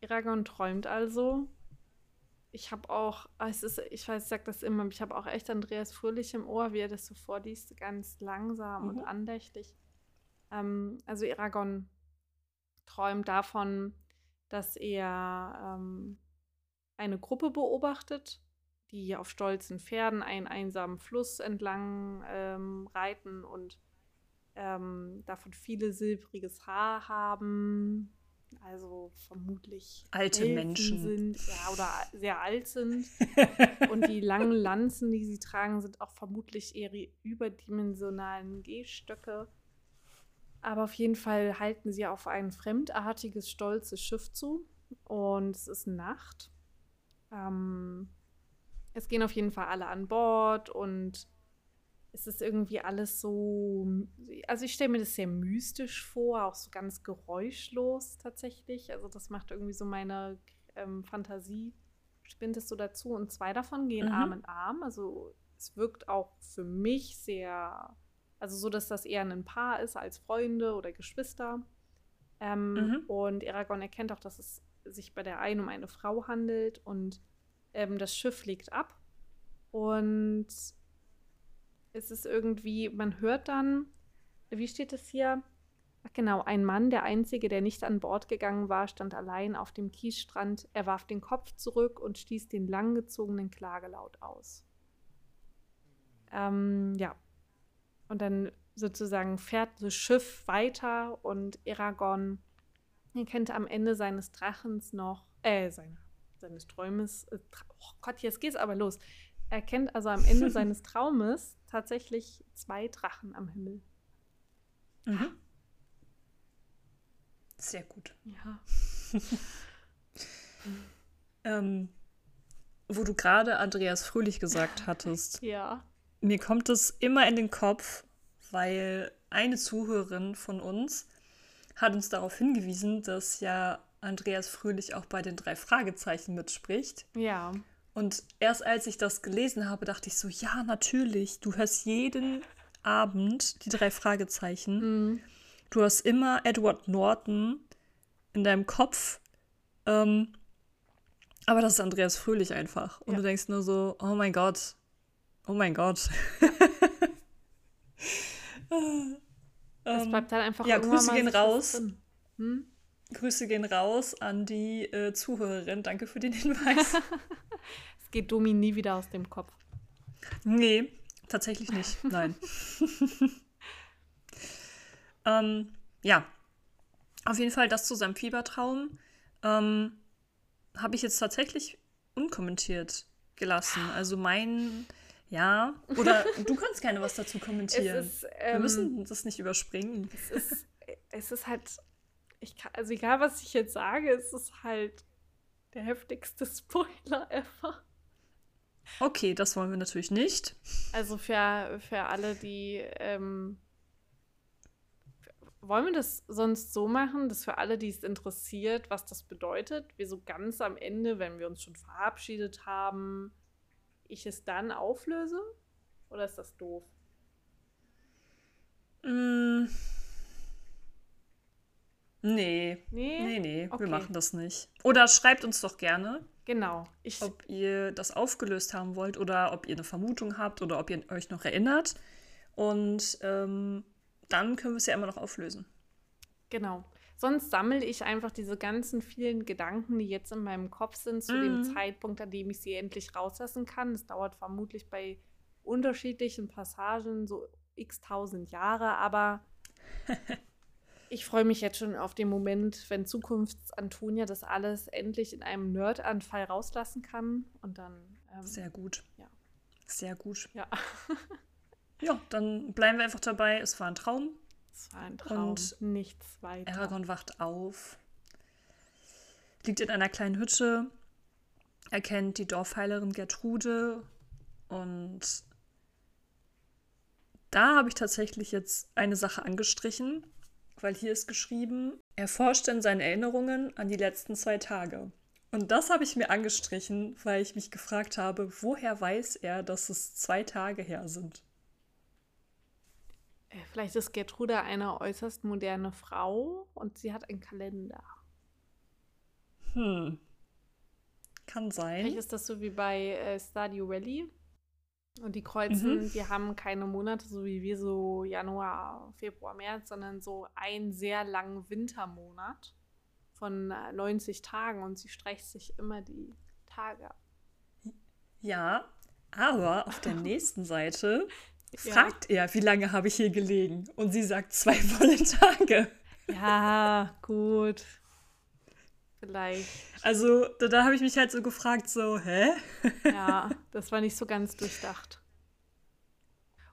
Eragon träumt also. Ich habe auch, ah, es ist, ich weiß, ich sag das immer, ich habe auch echt Andreas Fröhlich im Ohr, wie er das so vorliest, ganz langsam mhm. und andächtig. Ähm, also Eragon träumt davon, dass er ähm, eine Gruppe beobachtet, die auf stolzen Pferden einen einsamen Fluss entlang ähm, reiten und ähm, davon viele silbriges Haar haben, also vermutlich alte Elfen Menschen sind, ja, oder sehr alt sind. *laughs* und die langen Lanzen, die sie tragen, sind auch vermutlich eher überdimensionalen Gehstöcke. Aber auf jeden Fall halten sie auf ein fremdartiges, stolzes Schiff zu. Und es ist Nacht. Ähm, es gehen auf jeden Fall alle an Bord und es ist irgendwie alles so, also ich stelle mir das sehr mystisch vor, auch so ganz geräuschlos tatsächlich. Also das macht irgendwie so meine ähm, Fantasie, spinnt es so dazu. Und zwei davon gehen mhm. Arm in Arm. Also es wirkt auch für mich sehr, also so, dass das eher ein Paar ist als Freunde oder Geschwister. Ähm, mhm. Und Aragorn erkennt auch, dass es sich bei der einen um eine Frau handelt und ähm, das Schiff legt ab. Und es ist irgendwie, man hört dann, wie steht es hier? Ach genau, ein Mann, der einzige, der nicht an Bord gegangen war, stand allein auf dem Kiesstrand. Er warf den Kopf zurück und stieß den langgezogenen Klagelaut aus. Ähm, ja. Und dann sozusagen fährt das Schiff weiter und Eragon erkennt am Ende seines Drachens noch, äh, seine, seines Träumes, äh, oh Gott, jetzt geht's aber los. Er erkennt also am Ende *laughs* seines Traumes tatsächlich zwei Drachen am Himmel. Mhm. Sehr gut. Ja. *laughs* ähm, wo du gerade Andreas Fröhlich gesagt *laughs* hattest. ja. Mir kommt es immer in den Kopf, weil eine Zuhörerin von uns hat uns darauf hingewiesen, dass ja Andreas Fröhlich auch bei den drei Fragezeichen mitspricht. Ja. Und erst als ich das gelesen habe, dachte ich so, ja, natürlich, du hörst jeden Abend die drei Fragezeichen. Mhm. Du hast immer Edward Norton in deinem Kopf. Ähm, aber das ist Andreas Fröhlich einfach. Und Ja. du denkst nur so, oh mein Gott. Oh mein Gott. *laughs* Das Ähm, bleibt dann einfach ja, Grüße gehen raus. Hm? Grüße gehen raus an die äh, Zuhörerin. Danke für den Hinweis. *laughs* Es geht Domi nie wieder aus dem Kopf. nee, tatsächlich nicht. Nein. *laughs* ähm, ja. Auf jeden Fall das zu seinem Fiebertraum ähm, habe ich jetzt tatsächlich unkommentiert gelassen. Also mein, ja. Oder du kannst gerne was dazu kommentieren. Ist, Wir ähm, müssen das nicht überspringen. es ist, es ist halt, kann, also egal was ich jetzt sage, es ist halt der heftigste Spoiler ever. Okay, das wollen wir natürlich nicht. Also für, für alle, die, ähm, wollen wir das sonst so machen, dass für alle, die es interessiert, was das bedeutet, wir so ganz am Ende, wenn wir uns schon verabschiedet haben, ich es dann auflöse? Oder ist das doof? Mm. Nee. Nee? Nee, nee, Okay. wir machen das nicht. Oder schreibt uns doch gerne, Genau. Ich, ob ihr das aufgelöst haben wollt oder ob ihr eine Vermutung habt oder ob ihr euch noch erinnert. Und ähm, dann können wir es ja immer noch auflösen. Genau. Sonst sammle ich einfach diese ganzen vielen Gedanken, die jetzt in meinem Kopf sind, zu dem Mhm. Zeitpunkt, an dem ich sie endlich rauslassen kann. Das dauert vermutlich bei unterschiedlichen Passagen so x tausend Jahre, aber *laughs* ich freue mich jetzt schon auf den Moment, wenn Zukunfts-Antonia das alles endlich in einem Nerd-Anfall rauslassen kann. Und dann, ähm, Sehr gut. Ja. Sehr gut. ja, *laughs* Ja, dann bleiben wir einfach dabei. Es war ein Traum. Es war ein Traum, Und nichts weiter. Aragorn wacht auf, liegt in einer kleinen Hütte, erkennt die Dorfheilerin Gertrude und da habe ich tatsächlich jetzt eine Sache angestrichen, weil hier ist geschrieben, er forscht in seinen Erinnerungen an die letzten zwei Tage. Und das habe ich mir angestrichen, weil ich mich gefragt habe, woher weiß er, dass es zwei Tage her sind? Äh, Vielleicht ist Gertrude eine äußerst moderne Frau und sie hat einen Kalender. Hm. Kann sein. Vielleicht ist das so wie bei äh, Stardew Valley. Und die kreuzen, die haben keine Monate, so wie wir so Januar, Februar, März, sondern so einen sehr langen Wintermonat von äh, 90 Tagen und sie streicht sich immer die Tage ab. Ja, aber auf der *laughs* nächsten Seite Ja. fragt er, wie lange habe ich hier gelegen? Und sie sagt zwei *laughs* volle Tage. Ja, gut. Vielleicht. Also da, da habe ich mich halt so gefragt, so, hä? *laughs* Ja, das war nicht so ganz durchdacht.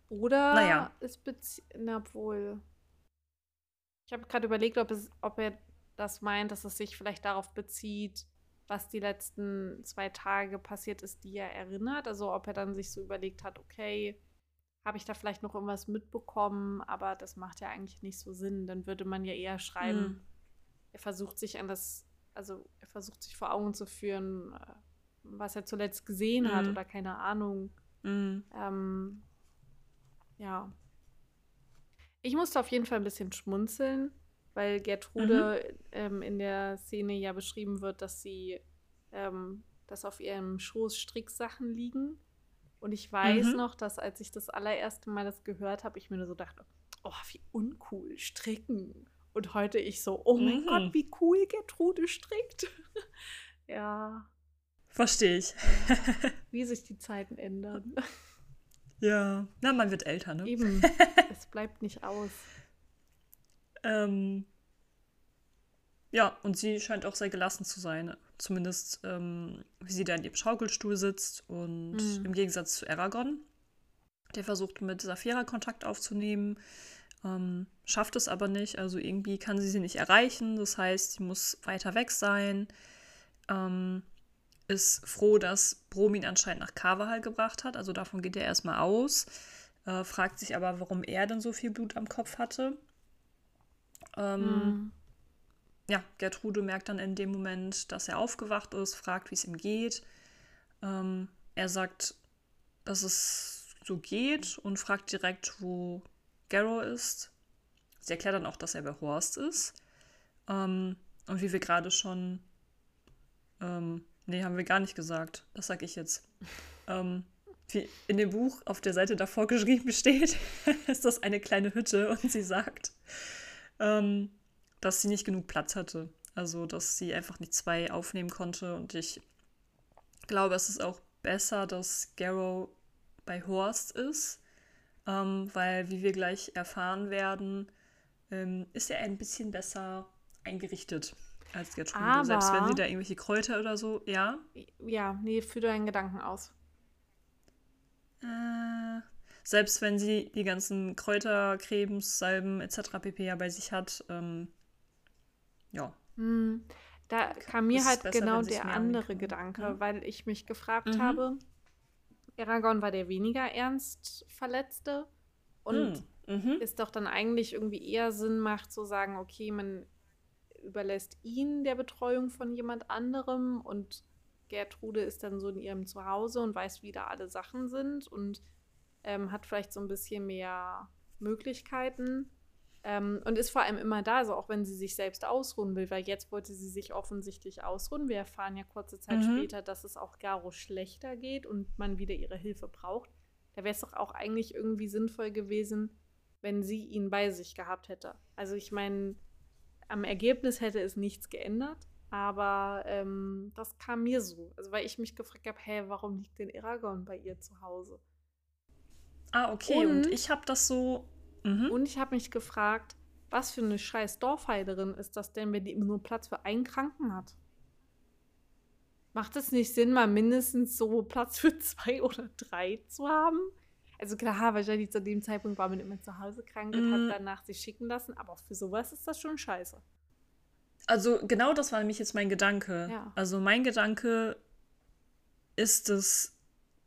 Oder Naja. es bezieht, na wohl. Ich habe gerade überlegt, ob, es, ob er das meint, dass es sich vielleicht darauf bezieht, was die letzten zwei Tage passiert ist, die er erinnert. Also ob er dann sich so überlegt hat, okay, habe ich da vielleicht noch irgendwas mitbekommen, aber das macht ja eigentlich nicht so Sinn. Dann würde man ja eher schreiben, Hm. er versucht sich an das, also er versucht sich vor Augen zu führen, äh, was er zuletzt gesehen hat Mhm. oder keine Ahnung. Mm, Ähm, ja. Ich musste auf jeden Fall ein bisschen schmunzeln, weil Gertrude ähm, in der Szene ja beschrieben wird, dass sie, ähm, dass auf ihrem Schoß Stricksachen liegen. Und ich weiß Mhm. noch, dass als ich das allererste Mal das gehört habe, ich mir nur so dachte, oh, wie uncool, stricken. Und heute ich so, oh mein mhm. Gott, wie cool Gertrude strickt. *laughs* ja. Verstehe ich. wie sich die Zeiten ändern. Ja, na, man wird älter, ne? Eben. *laughs* es bleibt nicht aus. Ähm, ja, und sie scheint auch sehr gelassen zu sein. Zumindest, ähm, wie sie da in ihrem Schaukelstuhl sitzt. Und mhm. im Gegensatz zu Aragorn, der versucht mit Saphira Kontakt aufzunehmen, ähm, schafft es aber nicht. Also irgendwie kann sie sie nicht erreichen. Das heißt, sie muss weiter weg sein. Ähm, ist froh, dass Brom ihn anscheinend nach Carvahal gebracht hat. Also davon geht er erstmal aus. Äh, fragt sich aber, warum er denn so viel Blut am Kopf hatte. Ähm, mhm. Ja, Gertrude merkt dann in dem Moment, dass er aufgewacht ist, fragt, wie es ihm geht. Ähm, er sagt, dass es so geht und fragt direkt, wo Garrow ist. Sie erklärt dann auch, dass er bei Horst ist. Ähm, und wie wir gerade schon ähm, Nee, haben wir gar nicht gesagt. Das sag ich jetzt. ähm, wie in dem Buch auf der Seite davor *laughs* geschrieben steht, *laughs* ist das eine kleine Hütte und sie sagt, ähm, dass sie nicht genug Platz hatte. Also, dass sie einfach nicht zwei aufnehmen konnte. Und ich glaube, es ist auch besser, dass Garrow bei Horst ist, ähm, weil, wie wir gleich erfahren werden, ähm, ist er ein bisschen besser eingerichtet als Gertrude. Aber, Selbst wenn sie da irgendwelche Kräuter oder so, ja? Ja, nee, führ deinen Gedanken aus. Äh, selbst wenn sie die ganzen Kräuter, Cremes, Salben etc. pp. ja bei sich hat, ähm, ja. Hm, da kam mir halt besser, genau der andere Gedanke, ja. weil ich mich gefragt mhm. habe, Aragorn war der weniger ernst Verletzte und mhm. ist doch dann eigentlich irgendwie eher Sinn macht zu sagen, okay, man überlässt ihn der Betreuung von jemand anderem und Gertrude ist dann so in ihrem Zuhause und weiß, wie da alle Sachen sind und ähm, hat vielleicht so ein bisschen mehr Möglichkeiten ähm, und ist vor allem immer da, also auch wenn sie sich selbst ausruhen will, weil jetzt wollte sie sich offensichtlich ausruhen. Wir erfahren ja kurze Zeit mhm. später, dass es auch Garo schlechter geht und man wieder ihre Hilfe braucht. Da wäre es doch auch eigentlich irgendwie sinnvoll gewesen, wenn sie ihn bei sich gehabt hätte. Also ich meine, am Ergebnis hätte es nichts geändert, aber ähm, das kam mir so. Also weil ich mich gefragt habe, hä, warum liegt denn Aragorn bei ihr zu Hause? Ah, okay. Und, und ich habe das so. Mhm. Und ich habe mich gefragt, was für eine scheiß Dorfheilerin ist das denn, wenn die immer nur Platz für einen Kranken hat? Macht es nicht Sinn, mal mindestens so Platz für zwei *laughs* oder drei zu haben? Also klar, wahrscheinlich zu dem Zeitpunkt war man immer zu Hause krank und mm. hat mhm. danach sich schicken lassen, aber für sowas ist das schon scheiße. Also genau das war nämlich jetzt mein Gedanke. Ja. Also mein Gedanke ist es,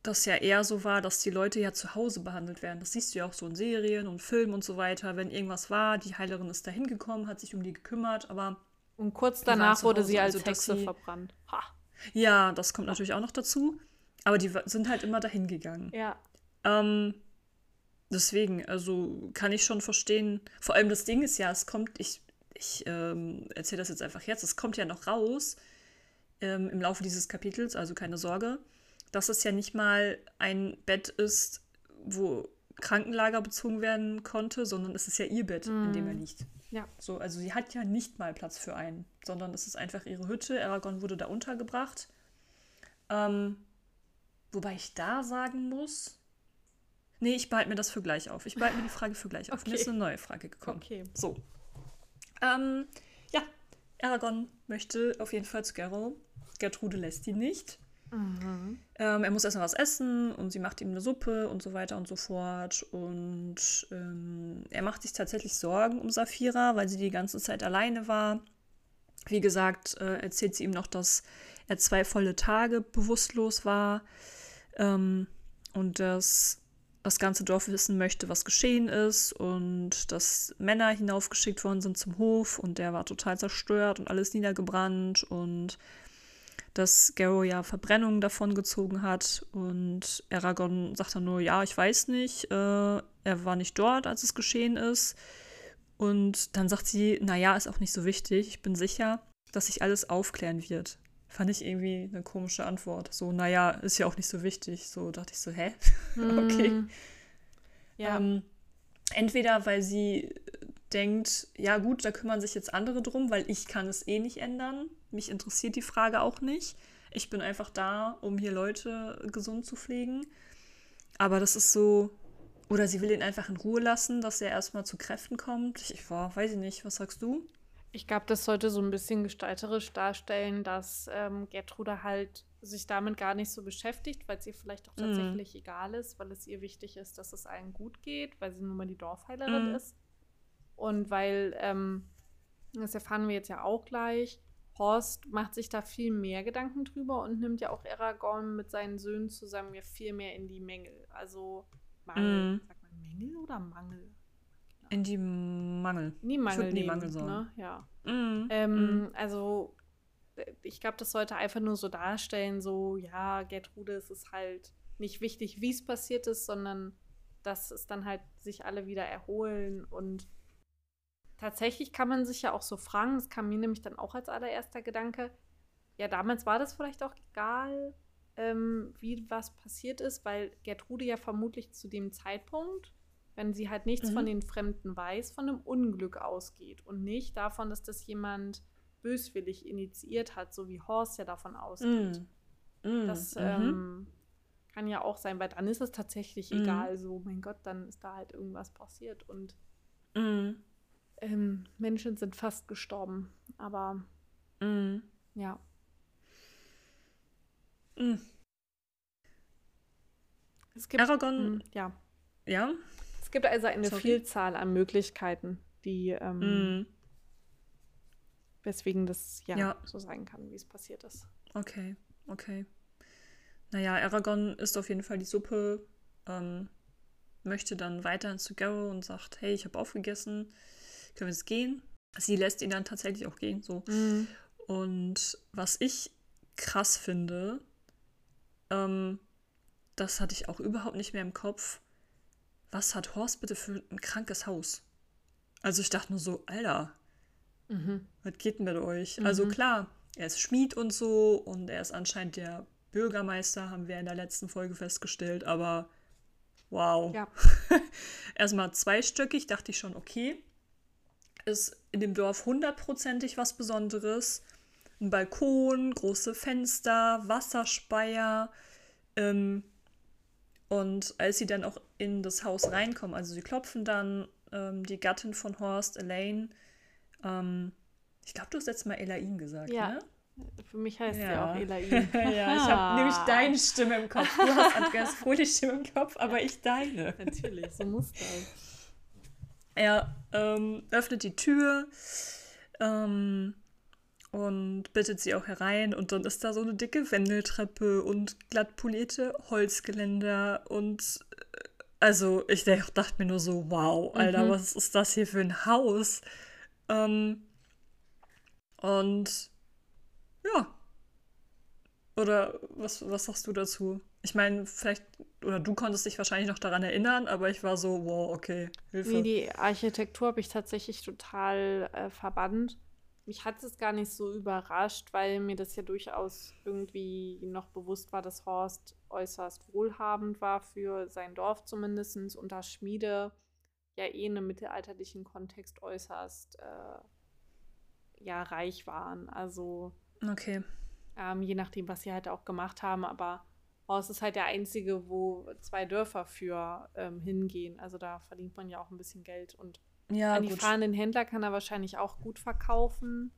dass ja eher so war, dass die Leute ja zu Hause behandelt werden. Das siehst du ja auch so in Serien und Filmen und so weiter. Wenn irgendwas war, die Heilerin ist da hingekommen, hat sich um die gekümmert, aber. Und kurz danach wurde sie als also Hexe verbrannt. Ha. Ja, das kommt natürlich auch noch dazu. Aber die sind halt immer dahin gegangen. Ja. Ähm, deswegen, also kann ich schon verstehen. Vor allem das Ding ist ja, es kommt, ich, ich ähm, erzähle das jetzt einfach jetzt, es kommt ja noch raus ähm, im Laufe dieses Kapitels, also keine Sorge, dass es ja nicht mal ein Bett ist, wo Krankenlager bezogen werden konnte, sondern es ist ja ihr Bett, mm. in dem er mhm. liegt. Ja. So, also sie hat ja nicht mal Platz für einen, sondern es ist einfach ihre Hütte. Aragorn wurde da untergebracht. Ähm, wobei ich da sagen muss, Nee, ich behalte mir das für gleich auf. Ich behalte mir die Frage für gleich auf. Okay. Mir ist eine neue Frage gekommen. Okay. So. Ähm, ja, Aragorn möchte auf jeden Fall zu Geralt. Gertrude lässt ihn nicht. Mhm. Ähm, er muss erstmal was essen und sie macht ihm eine Suppe und so weiter und so fort. Und ähm, er macht sich tatsächlich Sorgen um Saphira, weil sie die ganze Zeit alleine war. Wie gesagt, äh, erzählt sie ihm noch, dass er zwei volle Tage bewusstlos war ähm, und dass das ganze Dorf wissen möchte, was geschehen ist und dass Männer hinaufgeschickt worden sind zum Hof und der war total zerstört und alles niedergebrannt und dass Garrow ja Verbrennungen davon gezogen hat und Aragorn sagt dann nur, ja, ich weiß nicht, äh, er war nicht dort, als es geschehen ist. Und dann sagt sie, naja, ist auch nicht so wichtig, ich bin sicher, dass sich alles aufklären wird. Fand ich irgendwie eine komische Antwort. So, naja, ist ja auch nicht so wichtig. So dachte ich so, hä? *laughs* Okay. Ja. Ähm, entweder weil sie denkt, ja gut, da kümmern sich jetzt andere drum, weil ich kann es eh nicht ändern. Mich interessiert die Frage auch nicht. Ich bin einfach da, um hier Leute gesund zu pflegen. Aber das ist so, oder sie will ihn einfach in Ruhe lassen, dass er erstmal zu Kräften kommt. Ich, ich weiß ich nicht, was sagst du? Ich glaube, das sollte so ein bisschen gestalterisch darstellen, dass ähm, Gertrude halt sich damit gar nicht so beschäftigt, weil es ihr vielleicht auch mhm. tatsächlich mm. egal ist, weil es ihr wichtig ist, dass es allen gut geht, weil sie nun mal die Dorfheilerin mm. ist. Und weil, ähm, das erfahren wir jetzt ja auch gleich, Horst macht sich da viel mehr Gedanken drüber und nimmt ja auch Aragorn mit seinen Söhnen zusammen ja viel mehr in die Mängel. Also Mangel. Mm. Sagt man Mängel oder Mangel? In die Mangel. In die Mangel. Die Mangel sagen. Ne? Ja. Mm. Ähm, mm. Also ich glaube, das sollte einfach nur so darstellen, so, ja, Gertrude, es ist halt nicht wichtig, wie es passiert ist, sondern dass es dann halt sich alle wieder erholen und tatsächlich kann man sich ja auch so fragen, das kam mir nämlich dann auch als allererster Gedanke, ja, damals war das vielleicht auch egal, ähm, wie was passiert ist, weil Gertrude ja vermutlich zu dem Zeitpunkt, wenn sie halt nichts mhm. von den Fremden weiß, von einem Unglück ausgeht und nicht davon, dass das jemand böswillig initiiert hat, so wie Horst ja davon ausgeht. Mm. Mm. Das mhm. ähm, kann ja auch sein, weil dann ist es tatsächlich mm. egal. So, mein Gott, dann ist da halt irgendwas passiert und. Ähm, Menschen sind fast gestorben. Aber mm. ja. Mm. Es gibt, Aragon. ja. Ja. Es gibt also eine Sorry. Vielzahl an Möglichkeiten, die ähm, weswegen das ja, ja, so sein kann, wie es passiert ist. Okay, okay. Naja, Aragorn isst auf jeden Fall die Suppe, ähm, möchte dann weiter zu Garrow und sagt, hey, ich habe aufgegessen, können wir jetzt gehen? Sie lässt ihn dann tatsächlich auch gehen, so. Mhm. Und was ich krass finde, ähm, das hatte ich auch überhaupt nicht mehr im Kopf. Was hat Horst bitte für ein krankes Haus? Also ich dachte nur so, Alter, Mhm. Was geht denn mit euch? Mhm. Also klar, er ist Schmied und so und er ist anscheinend der Bürgermeister, haben wir in der letzten Folge festgestellt, aber wow. Ja. *laughs* Erstmal zweistöckig, dachte ich schon, okay. Ist in dem Dorf hundertprozentig was Besonderes. Ein Balkon, große Fenster, Wasserspeier. Ähm, und als sie dann auch in das Haus reinkommen, also sie klopfen dann, ähm, die Gattin von Horst, Elaine, ähm, ich glaube, du hast jetzt mal Elaine gesagt, ja. ne? Für mich heißt ja. sie auch Elaine. *laughs* ja, ich habe nämlich deine Stimme im Kopf. Du hast Andreas *laughs* Fröhlich Stimme im Kopf, aber ich deine. Natürlich, so muss das. Er ähm, öffnet die Tür ähm, und bittet sie auch herein. Und dann ist da so eine dicke Wendeltreppe und glatt polierte Holzgeländer. Und äh, also ich dachte mir nur so, wow, Alter, mhm. was ist das hier für ein Haus? Ähm, und ja. Oder was, was sagst du dazu? Ich meine, vielleicht, oder du konntest dich wahrscheinlich noch daran erinnern, aber ich war so, wow, okay, Hilfe. Nee, die Architektur habe ich tatsächlich total äh, verbannt. Mich hat es gar nicht so überrascht, weil mir das ja durchaus irgendwie noch bewusst war, dass Horst äußerst wohlhabend war für sein Dorf zumindest und da Schmiede ja eh in einem mittelalterlichen Kontext äußerst äh, ja, reich waren. Also okay. Ähm, je nachdem, was sie halt auch gemacht haben, aber Horst ist halt der einzige, wo zwei Dörfer für ähm, hingehen. Also da verdient man ja auch ein bisschen Geld und ja, an die gut. fahrenden Händler kann er wahrscheinlich auch gut verkaufen.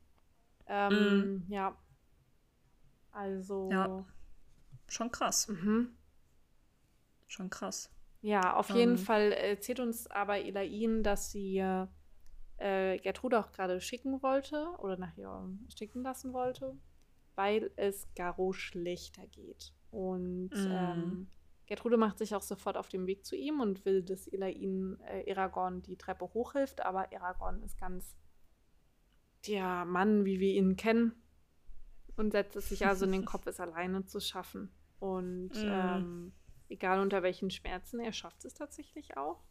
Ähm, mm. Ja. Also. Ja. Schon krass. Mhm. Schon krass. Ja, auf jeden ähm. Fall erzählt uns aber Elaine, dass sie äh, Gertrude auch gerade schicken wollte oder nach ihr schicken lassen wollte, weil es Garo schlechter geht. Und mm. ähm, Gertrude macht sich auch sofort auf den Weg zu ihm und will, dass Elaine äh, Aragorn die Treppe hochhilft, aber Aragorn ist ganz der Mann, wie wir ihn kennen, und setzt es sich also in den *laughs* Kopf, es alleine zu schaffen. Und mm. ähm, egal unter welchen Schmerzen, er schafft es tatsächlich auch.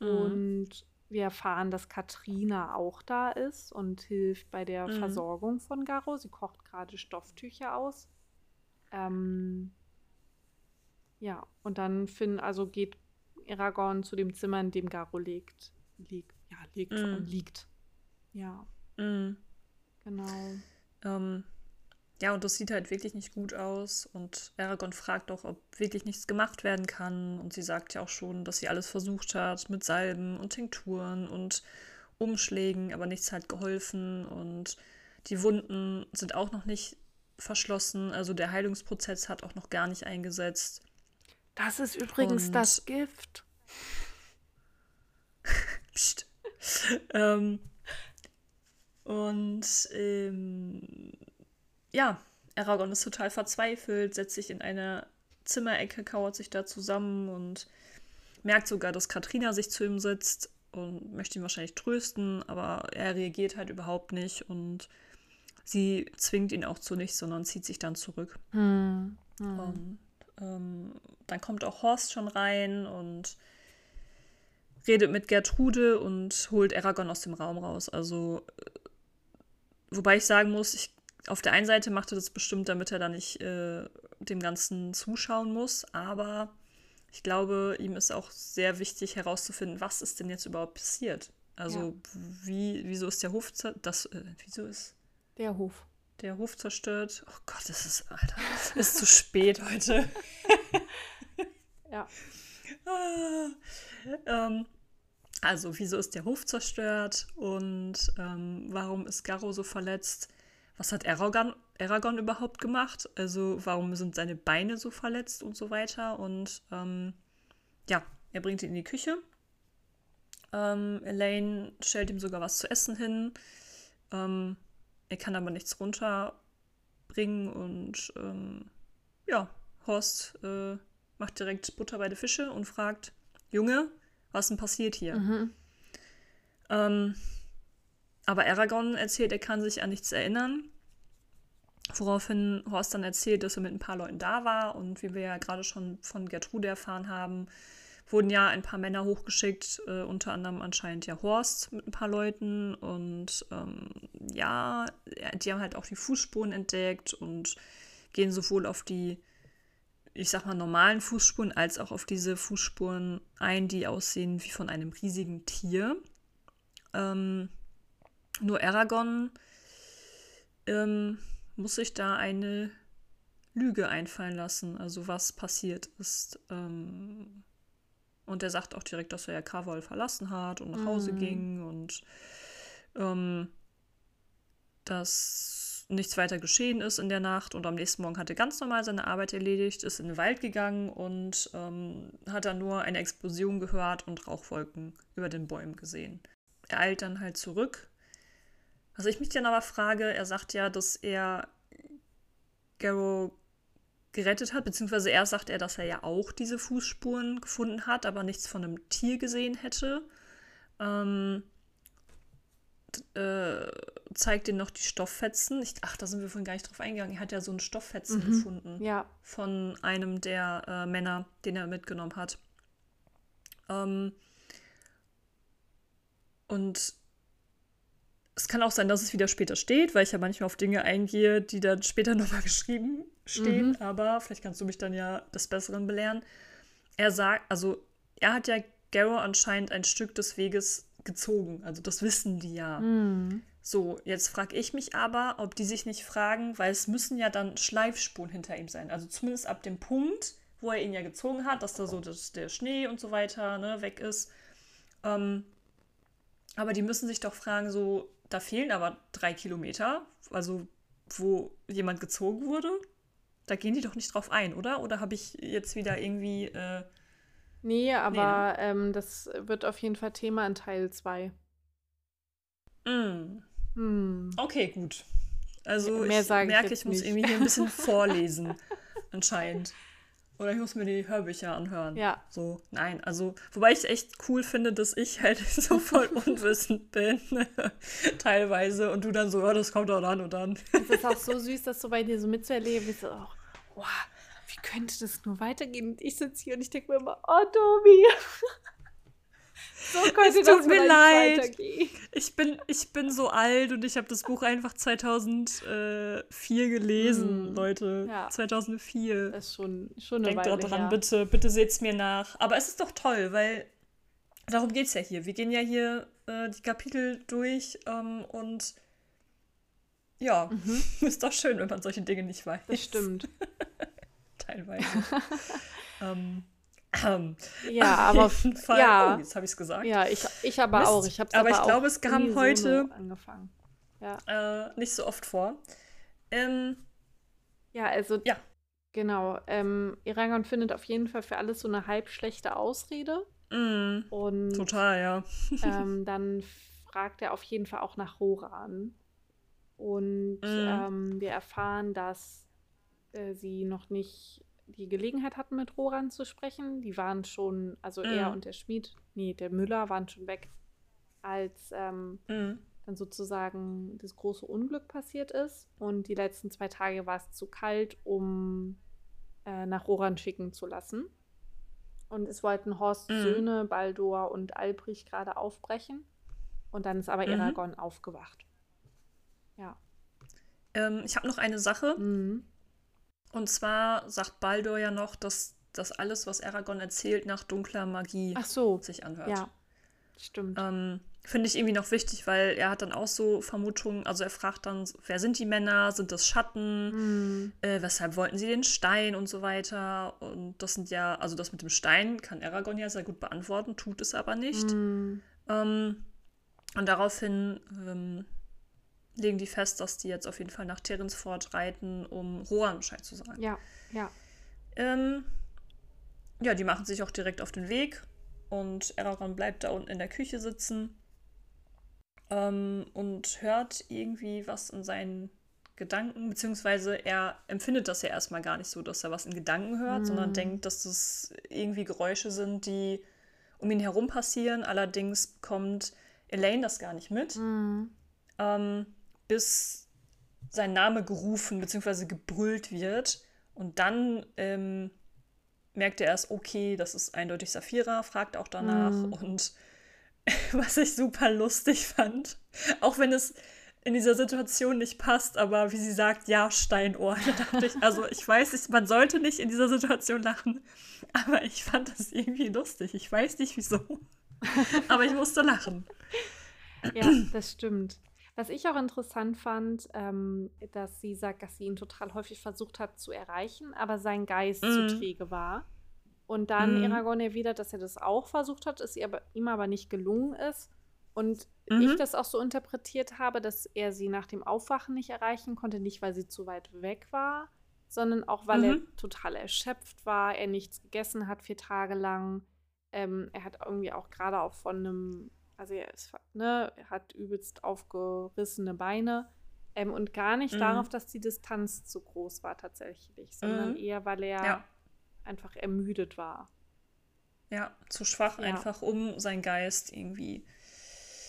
Mhm. Und wir erfahren, dass Katrina auch da ist und hilft bei der mhm. Versorgung von Garo. Sie kocht gerade Stofftücher aus. Ähm, ja, und dann finden, also geht Aragorn zu dem Zimmer, in dem Garo liegt. liegt ja, liegt mm. und liegt. Ja. Mm. Genau. Ähm, ja, und das sieht halt wirklich nicht gut aus. Und Aragorn fragt auch, ob wirklich nichts gemacht werden kann. Und sie sagt ja auch schon, dass sie alles versucht hat mit Salben und Tinkturen und Umschlägen, aber nichts hat geholfen. Und die Wunden sind auch noch nicht verschlossen. Also der Heilungsprozess hat auch noch gar nicht eingesetzt. Das ist übrigens und das Gift. *laughs* Psst. ähm, und ähm, ja, Aragorn ist total verzweifelt, setzt sich in eine Zimmerecke, kauert sich da zusammen und merkt sogar, dass Katrina sich zu ihm sitzt und möchte ihn wahrscheinlich trösten, aber er reagiert halt überhaupt nicht und sie zwingt ihn auch zu nichts, sondern zieht sich dann zurück. Hm. Hm. Und ähm, dann kommt auch Horst schon rein und redet mit Gertrude und holt Aragorn aus dem Raum raus. Also, äh, wobei ich sagen muss, ich, auf der einen Seite macht er das bestimmt, damit er da nicht äh, dem Ganzen zuschauen muss, aber ich glaube, ihm ist auch sehr wichtig herauszufinden, was ist denn jetzt überhaupt passiert. Also, ja. wie, wieso ist der Hof das, äh, wieso ist der Hof der Hof zerstört? Oh Gott, es ist, Alter, *laughs* ist zu spät heute. *laughs* ja. Ah, ähm, also, wieso ist der Hof zerstört und ähm, warum ist Garo so verletzt? Was hat Aragorn, Aragorn überhaupt gemacht? Also, warum sind seine Beine so verletzt und so weiter? Und ähm, ja, er bringt ihn in die Küche. Ähm, Elaine stellt ihm sogar was zu essen hin. Er kann aber nichts runterbringen und ähm, ja, Horst äh, macht direkt Butter bei den Fische und fragt, Junge, was denn passiert hier? Mhm. Ähm, aber Aragorn erzählt, er kann sich an nichts erinnern. Woraufhin Horst dann erzählt, dass er mit ein paar Leuten da war und wie wir ja gerade schon von Gertrude erfahren haben, wurden ja ein paar Männer hochgeschickt, äh, unter anderem anscheinend ja Horst mit ein paar Leuten. Und ähm, ja, die haben halt auch die Fußspuren entdeckt und gehen sowohl auf die, ich sag mal, normalen Fußspuren als auch auf diese Fußspuren ein, die aussehen wie von einem riesigen Tier. Ähm, nur Aragorn ähm, muss sich da eine Lüge einfallen lassen, also was passiert ist. Ähm, und er sagt auch direkt, dass er ja Karwol verlassen hat und nach Hause mhm. ging und ähm, dass nichts weiter geschehen ist in der Nacht. Und am nächsten Morgen hat er ganz normal seine Arbeit erledigt, ist in den Wald gegangen und ähm, hat dann nur eine Explosion gehört und Rauchwolken über den Bäumen gesehen. Er eilt dann halt zurück. Was ich mich dann aber frage, er sagt ja, dass er Garrow gerettet hat, beziehungsweise erst sagt er, dass er ja auch diese Fußspuren gefunden hat, aber nichts von einem Tier gesehen hätte. Ähm, äh, zeigt ihm noch die Stofffetzen. Ich, ach, da sind wir vorhin gar nicht drauf eingegangen. Er hat ja so einen Stofffetzen mhm. gefunden. Ja. Von einem der äh, Männer, den er mitgenommen hat. Ähm, und es kann auch sein, dass es wieder später steht, weil ich ja manchmal auf Dinge eingehe, die dann später *laughs* nochmal geschrieben stehen. Mhm. Aber vielleicht kannst du mich dann ja des Besseren belehren. Er sagt, also er hat ja Garrow anscheinend ein Stück des Weges gezogen. Also das wissen die ja. Mhm. So, jetzt frage ich mich aber, ob die sich nicht fragen, weil es müssen ja dann Schleifspuren hinter ihm sein. Also zumindest ab dem Punkt, wo er ihn ja gezogen hat, dass da so das, der Schnee und so weiter ne, weg ist. Ähm, aber die müssen sich doch fragen, so, da fehlen aber drei Kilometer, also wo jemand gezogen wurde. Da gehen die doch nicht drauf ein, oder? Oder habe ich jetzt wieder irgendwie. Äh, nee, aber nee, ne? ähm, das wird auf jeden Fall Thema in Teil 2. Mm. Mm. Okay, gut. Also Mehr ich merke, ich, ich muss irgendwie hier ein bisschen *laughs* vorlesen, anscheinend. Oder ich muss mir die Hörbücher anhören. Ja. So, nein, also, wobei ich es echt cool finde, dass ich halt *laughs* so voll *laughs* unwissend bin, *laughs* teilweise, und du dann so, ja, das kommt auch dann und dann. Es ist auch so süß, das so bei dir so mitzuerleben, wie so, oh, wow, wie könnte das nur weitergehen? Und ich sitze hier und ich denke mir immer, oh, Tobi. So könnte es tut mir leid. Ich bin, ich bin so alt und ich habe das Buch einfach 2004 gelesen, mm. Leute. Ja. 2004. Das ist schon, schon eine Denkt Weile dran, her. bitte, bitte seht's mir nach. Aber es ist doch toll, weil darum geht es ja hier. Wir gehen ja hier äh, die Kapitel durch ähm, und ja, mhm. *laughs* ist doch schön, wenn man solche Dinge nicht weiß. Das stimmt. *laughs* Teilweise. *laughs* ähm, ähm, ja, aber auf jeden Fall. Ja, oh, jetzt habe ich es gesagt. Ja, ich, ich aber Mist. auch. Ich aber, aber ich glaube, es kam heute. Ja. Äh, nicht so oft vor. Ähm, ja, also ja. genau. Ähm, Irangon findet auf jeden Fall für alles so eine halb schlechte Ausrede. Mm, und total, ja. ähm, *laughs* dann fragt er auf jeden Fall auch nach Roran. Und mm. ähm, wir erfahren, dass äh, sie noch nicht die Gelegenheit hatten, mit Roran zu sprechen. Die waren schon, also mm. er und der Schmied, nee, der Müller waren schon weg, als ähm, mm. dann sozusagen das große Unglück passiert ist. Und die letzten zwei Tage war es zu kalt, um äh, nach Roran schicken zu lassen. Und es wollten Horsts mhm. Söhne, Baldur und Albrich gerade aufbrechen. Und dann ist aber mhm. Eragon aufgewacht. Ja. Ähm, ich habe noch eine Sache. Mhm. Und zwar sagt Baldur ja noch, dass das alles, was Eragon erzählt, nach dunkler Magie so. sich anhört. Ja, stimmt. Ähm, Finde ich irgendwie noch wichtig, weil er hat dann auch so Vermutungen, also er fragt dann, wer sind die Männer, sind das Schatten, mhm. äh, weshalb wollten sie den Stein und so weiter. Und das sind ja, also das mit dem Stein kann Aragorn ja sehr gut beantworten, tut es aber nicht. Mhm. Ähm, und daraufhin ähm, legen die fest, dass die jetzt auf jeden Fall nach Terensford reiten, um Rohan Bescheid zu sagen. Ja, ja. Ähm, ja, die machen sich auch direkt auf den Weg und Aragorn bleibt da unten in der Küche sitzen ähm, und hört irgendwie was in seinen Gedanken, beziehungsweise er empfindet das ja erstmal gar nicht so, dass er was in Gedanken hört, mm. sondern denkt, dass das irgendwie Geräusche sind, die um ihn herum passieren. Allerdings bekommt Elaine das gar nicht mit, mm. ähm, bis sein Name gerufen bzw. gebrüllt wird. Und dann ähm, merkt er erst, okay, das ist eindeutig Saphira, fragt auch danach mm. und *laughs* was ich super lustig fand. Auch wenn es in dieser Situation nicht passt, aber wie sie sagt, ja, Steinohr. *laughs* Da dachte ich, also ich weiß nicht, man sollte nicht in dieser Situation lachen, aber ich fand das irgendwie lustig. Ich weiß nicht wieso, *laughs* aber ich musste lachen. Ja, das stimmt. Was ich auch interessant fand, ähm, dass sie sagt, dass sie ihn total häufig versucht hat zu erreichen, aber sein Geist mm. zu träge war. Und dann mhm. Aragorn erwidert, dass er das auch versucht hat, es aber, ihm aber nicht gelungen ist. Und mhm. ich das auch so interpretiert habe, dass er sie nach dem Aufwachen nicht erreichen konnte, nicht weil sie zu weit weg war, sondern auch weil mhm. er total erschöpft war, er nichts gegessen hat vier Tage lang. Ähm, er hat irgendwie auch gerade auch von einem, also er, ist, ne, er hat übelst aufgerissene Beine. Ähm, und gar nicht mhm. darauf, dass die Distanz zu groß war tatsächlich, sondern mhm. eher, weil er ja einfach ermüdet war. Ja, zu schwach ja. einfach, um seinen Geist irgendwie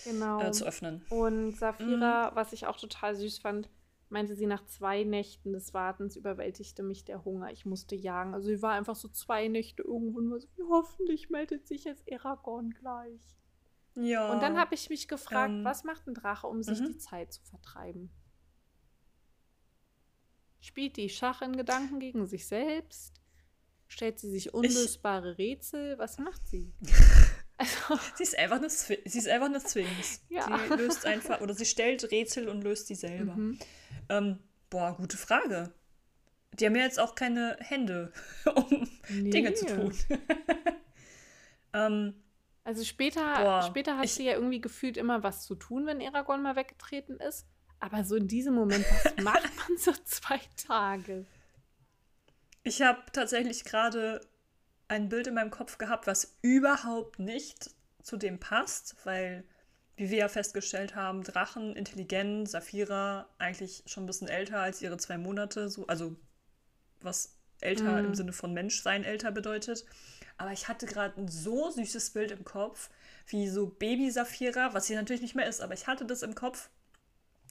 genau. äh, zu öffnen. Und Saphira, mhm. was ich auch total süß fand, meinte sie, nach zwei Nächten des Wartens überwältigte mich der Hunger. Ich musste jagen. Also sie war einfach so zwei Nächte irgendwo und war so, hoffentlich meldet sich jetzt Aragorn gleich. Ja. Und dann habe ich mich gefragt, ähm, was macht ein Drache, um sich mhm. die Zeit zu vertreiben? Spielt die Schach in Gedanken gegen sich selbst? Stellt sie sich unlösbare ich, Rätsel? Was macht sie? *laughs* Also, sie ist einfach eine, sie ist einfach eine Sphinx. Ja. Sie löst einfach, oder sie stellt Rätsel und löst die selber. Mhm. Ähm, boah, gute Frage. Die haben ja jetzt auch keine Hände, *laughs* um nee. Dinge zu tun. *laughs* ähm, also später, boah, später hat ich, sie ja irgendwie gefühlt immer was zu tun, wenn Aragorn mal weggetreten ist. Aber so in diesem Moment, was *laughs* macht man so zwei Tage? Ich habe tatsächlich gerade ein Bild in meinem Kopf gehabt, was überhaupt nicht zu dem passt, weil, wie wir ja festgestellt haben, Drachen, intelligent, Saphira eigentlich schon ein bisschen älter als ihre zwei Monate, so, also was älter mm. im Sinne von Menschsein älter bedeutet. Aber ich hatte gerade ein so süßes Bild im Kopf, wie so Baby Saphira, was sie natürlich nicht mehr ist, aber ich hatte das im Kopf,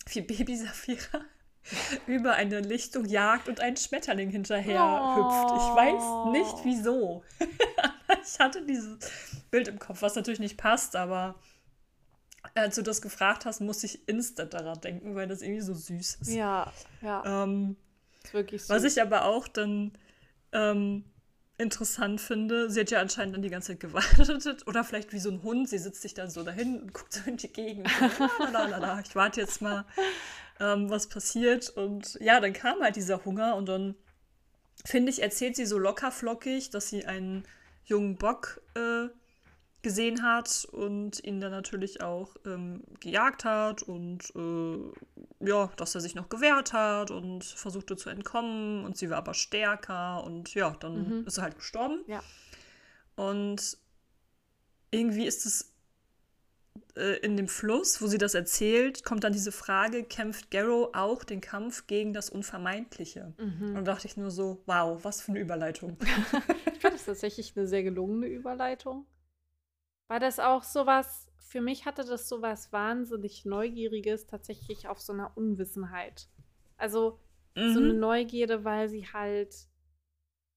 wie Baby Saphira *laughs* über eine Lichtung jagt und ein Schmetterling hinterher oh. hüpft. Ich weiß nicht oh. wieso. *laughs* ich hatte dieses Bild im Kopf, was natürlich nicht passt, aber als du das gefragt hast, muss ich instant daran denken, weil das irgendwie so süß ist. Ja, ja. Ähm, ist wirklich süß. Was ich aber auch dann ähm, interessant finde. Sie hat ja anscheinend dann die ganze Zeit gewartet. *laughs* Oder vielleicht wie so ein Hund. Sie sitzt sich dann so dahin und guckt so in die Gegend. *laughs* Lalalala, ich warte jetzt mal, ähm, was passiert. Und ja, dann kam halt dieser Hunger. Und dann, finde ich, erzählt sie so lockerflockig, dass sie einen jungen Bock äh, gesehen hat und ihn dann natürlich auch ähm, gejagt hat und äh, ja, dass er sich noch gewehrt hat und versuchte zu entkommen und sie war aber stärker und ja, dann mhm. ist er halt gestorben. Ja. Und irgendwie ist es äh, in dem Fluss, wo sie das erzählt, kommt dann diese Frage, kämpft Garrow auch den Kampf gegen das Unvermeidliche? Mhm. Und da dachte ich nur so, wow, was für eine Überleitung. *laughs* ich fand das tatsächlich eine sehr gelungene Überleitung war das auch sowas, für mich hatte das sowas wahnsinnig Neugieriges tatsächlich auf so einer Unwissenheit. Also mhm. so eine. Neugierde, weil sie halt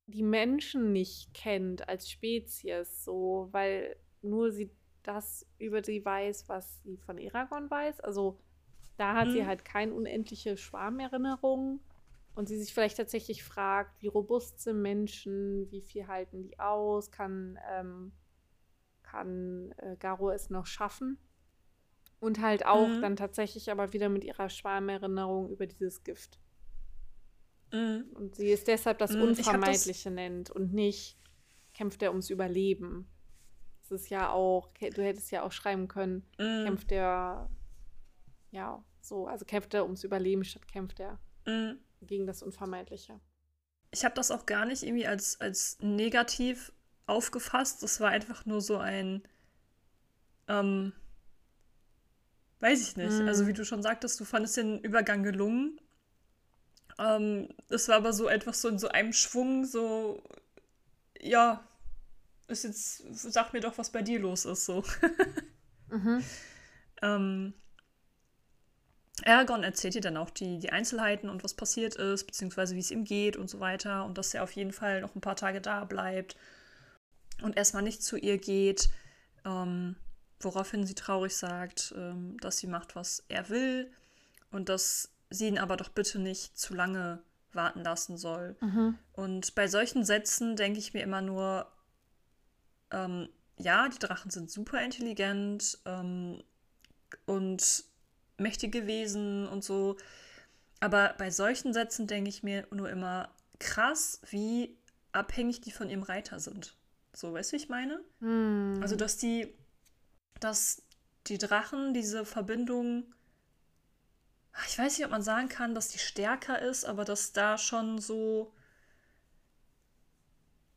die Menschen nicht kennt als Spezies, so, weil nur sie das über sie weiß, was sie von Eragon weiß. Also da hat mhm. sie halt keine unendliche Schwarmerinnerung und sie sich vielleicht tatsächlich fragt, wie robust sind Menschen, wie viel halten die aus, kann ähm, kann äh, Garo es noch schaffen. Und halt auch mhm. dann tatsächlich aber wieder mit ihrer Schwarmerinnerung über dieses Gift. Mhm. Und sie ist deshalb das mhm. Unvermeidliche das nennt und nicht kämpft er ums Überleben. Das ist ja auch, du hättest ja auch schreiben können, mhm. kämpft er, ja, so, also kämpft er ums Überleben statt kämpft er mhm. gegen das Unvermeidliche. Ich habe das auch gar nicht irgendwie als, als negativ aufgefasst. Das war einfach nur so ein, ähm, weiß ich nicht. Mhm. Also wie du schon sagtest, du fandest den Übergang gelungen. Ähm, das war aber so etwas so in so einem Schwung, so, ja, ist jetzt, sag mir doch, was bei dir los ist, so. *laughs* mhm. ähm, Aragorn erzählt ihr dann auch die, die Einzelheiten und was passiert ist, beziehungsweise wie es ihm geht und so weiter und dass er auf jeden Fall noch ein paar Tage da bleibt und erstmal nicht zu ihr geht, ähm, woraufhin sie traurig sagt, ähm, dass sie macht, was er will und dass sie ihn aber doch bitte nicht zu lange warten lassen soll. Mhm. Und bei solchen Sätzen denke ich mir immer nur, ähm, ja, die Drachen sind super intelligent ähm, und mächtige Wesen und so. Aber bei solchen Sätzen denke ich mir nur immer krass, wie abhängig die von ihrem Reiter sind. So, weißt du, wie ich meine? Mm. Also, dass die, dass die Drachen diese Verbindung, ich weiß nicht, ob man sagen kann, dass die stärker ist, aber dass da schon so,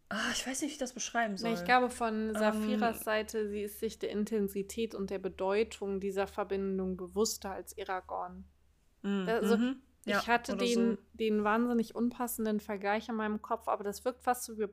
ah, ich weiß nicht, wie ich das beschreiben soll. Ich glaube, von Saphiras ähm, Seite, sie ist sich der Intensität und der Bedeutung dieser Verbindung bewusster als Aragorn. Mm, also, mm ich hatte den, so. den wahnsinnig unpassenden Vergleich in meinem Kopf, aber das wirkt fast so wie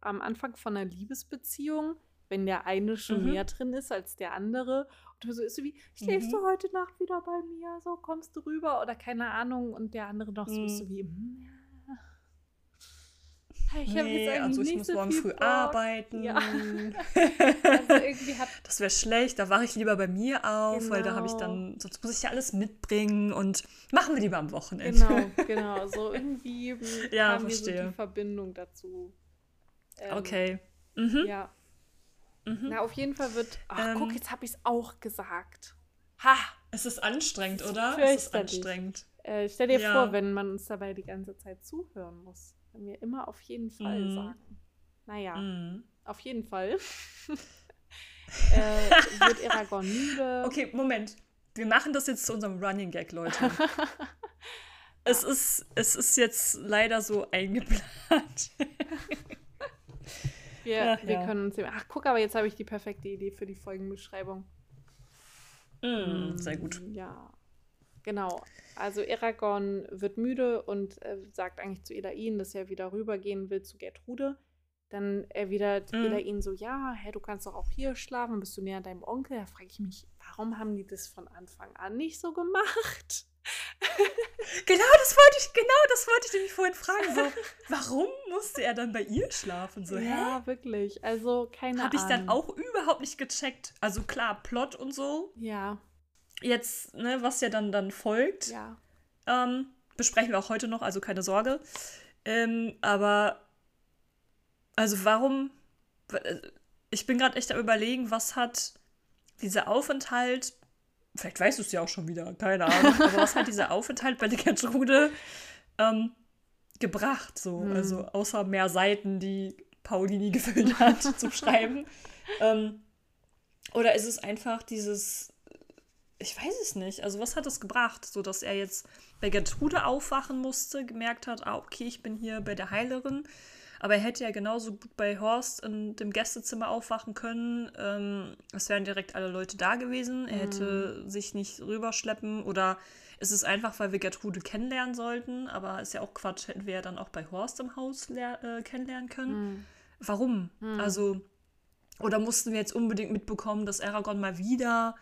am Anfang von einer Liebesbeziehung, wenn der eine schon mhm. mehr drin ist als der andere. Und so ist so wie, schläfst mhm. du heute Nacht wieder bei mir? So kommst du rüber oder keine Ahnung. Und der andere noch so mhm. ist so wie, mm, ja. Ich nee, also ich muss so morgen früh Bock. arbeiten. Ja. *laughs* also das wäre schlecht, da wache ich lieber bei mir auf, genau. weil da habe ich dann, genau. sonst muss ich ja alles mitbringen und machen wir lieber am Wochenende. Genau, *laughs* genau. So irgendwie ja, verstehe. So die Verbindung dazu. Ähm, okay. Mhm. Ja. Mhm. Na, auf jeden Fall wird. Ach, ähm, guck, jetzt habe ich es auch gesagt. Ha! Es ist anstrengend, oder? Es ist anstrengend. Äh, stell dir ja. vor, wenn man uns dabei die ganze Zeit zuhören muss. Wenn wir immer auf jeden Fall mhm. sagen. Naja, mhm. auf jeden Fall *laughs* äh, wird Aragorn müde. Okay, Moment. Wir machen das jetzt zu unserem Running Gag, Leute. *laughs* es, ist, es ist jetzt leider so eingeplant. *laughs* Wir, Ach, wir ja. können uns. Ach, guck, aber jetzt habe ich die perfekte Idee für die Folgenbeschreibung. Mm, sehr gut. Ja. Genau. Also Aragorn wird müde und äh, sagt eigentlich zu Elain, dass er wieder rübergehen will zu Gertrude. Dann erwidert mm. Elain so, ja, hä, du kannst doch auch hier schlafen, bist du näher deinem Onkel? Da frage ich mich, warum haben die das von Anfang an nicht so gemacht? *laughs* genau, das wollte ich, genau, das wollte ich nämlich vorhin fragen. So, *laughs* warum musste er dann bei ihr schlafen? So, ja, hä? wirklich. Also, keine Habe ich dann auch überhaupt nicht gecheckt. Also klar, Plot und so. Ja. Jetzt, ne, was ja dann, dann folgt. Ja. Ähm, besprechen wir auch heute noch, also keine Sorge. Ähm, aber Also warum? Äh, ich bin gerade echt am überlegen, was hat dieser Aufenthalt, vielleicht weißt du es ja auch schon wieder, keine Ahnung, aber was hat dieser Aufenthalt bei der Gertrude ähm, gebracht? So, hm. also außer mehr Seiten, die Paulini *laughs* gefüllt hat zum Schreiben. Ähm, oder ist es einfach dieses, ich weiß es nicht, also was hat es gebracht, so dass er jetzt bei Gertrude aufwachen musste, gemerkt hat, ah, okay, ich bin hier bei der Heilerin. Aber er hätte ja genauso gut bei Horst in dem Gästezimmer aufwachen können. Ähm, es wären direkt alle Leute da gewesen. Er hätte mhm. sich nicht rüberschleppen oder ist es einfach, weil wir Gertrude kennenlernen sollten. Aber ist ja auch Quatsch, hätten wir ja dann auch bei Horst im Haus äh, kennenlernen können. Mhm. Warum? Mhm. Also, oder mussten wir jetzt unbedingt mitbekommen, dass Aragorn mal wieder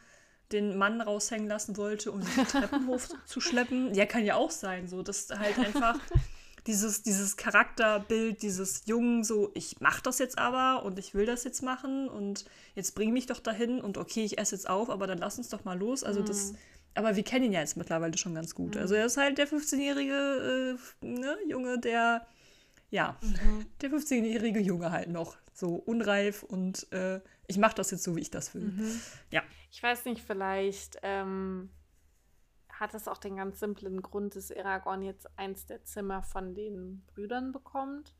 den Mann raushängen lassen wollte, um den *laughs* Treppenhof zu schleppen? Ja, kann ja auch sein, so, dass halt einfach *laughs* dieses, dieses Charakterbild, dieses Jungen, so, ich mach das jetzt aber und ich will das jetzt machen und jetzt bring mich doch dahin und okay, ich esse jetzt auf, aber dann lass uns doch mal los. Also mhm. das, aber wir kennen ihn ja jetzt mittlerweile schon ganz gut. Mhm. Also er ist halt der 15-jährige äh, ne, Junge, der, ja, mhm. *laughs* der 15-jährige Junge halt noch. So unreif und äh, ich mach das jetzt so, wie ich das will. Mhm. Ja. Ich weiß nicht, vielleicht ähm, hat es auch den ganz simplen Grund, dass Aragorn jetzt eins der Zimmer von den Brüdern bekommt.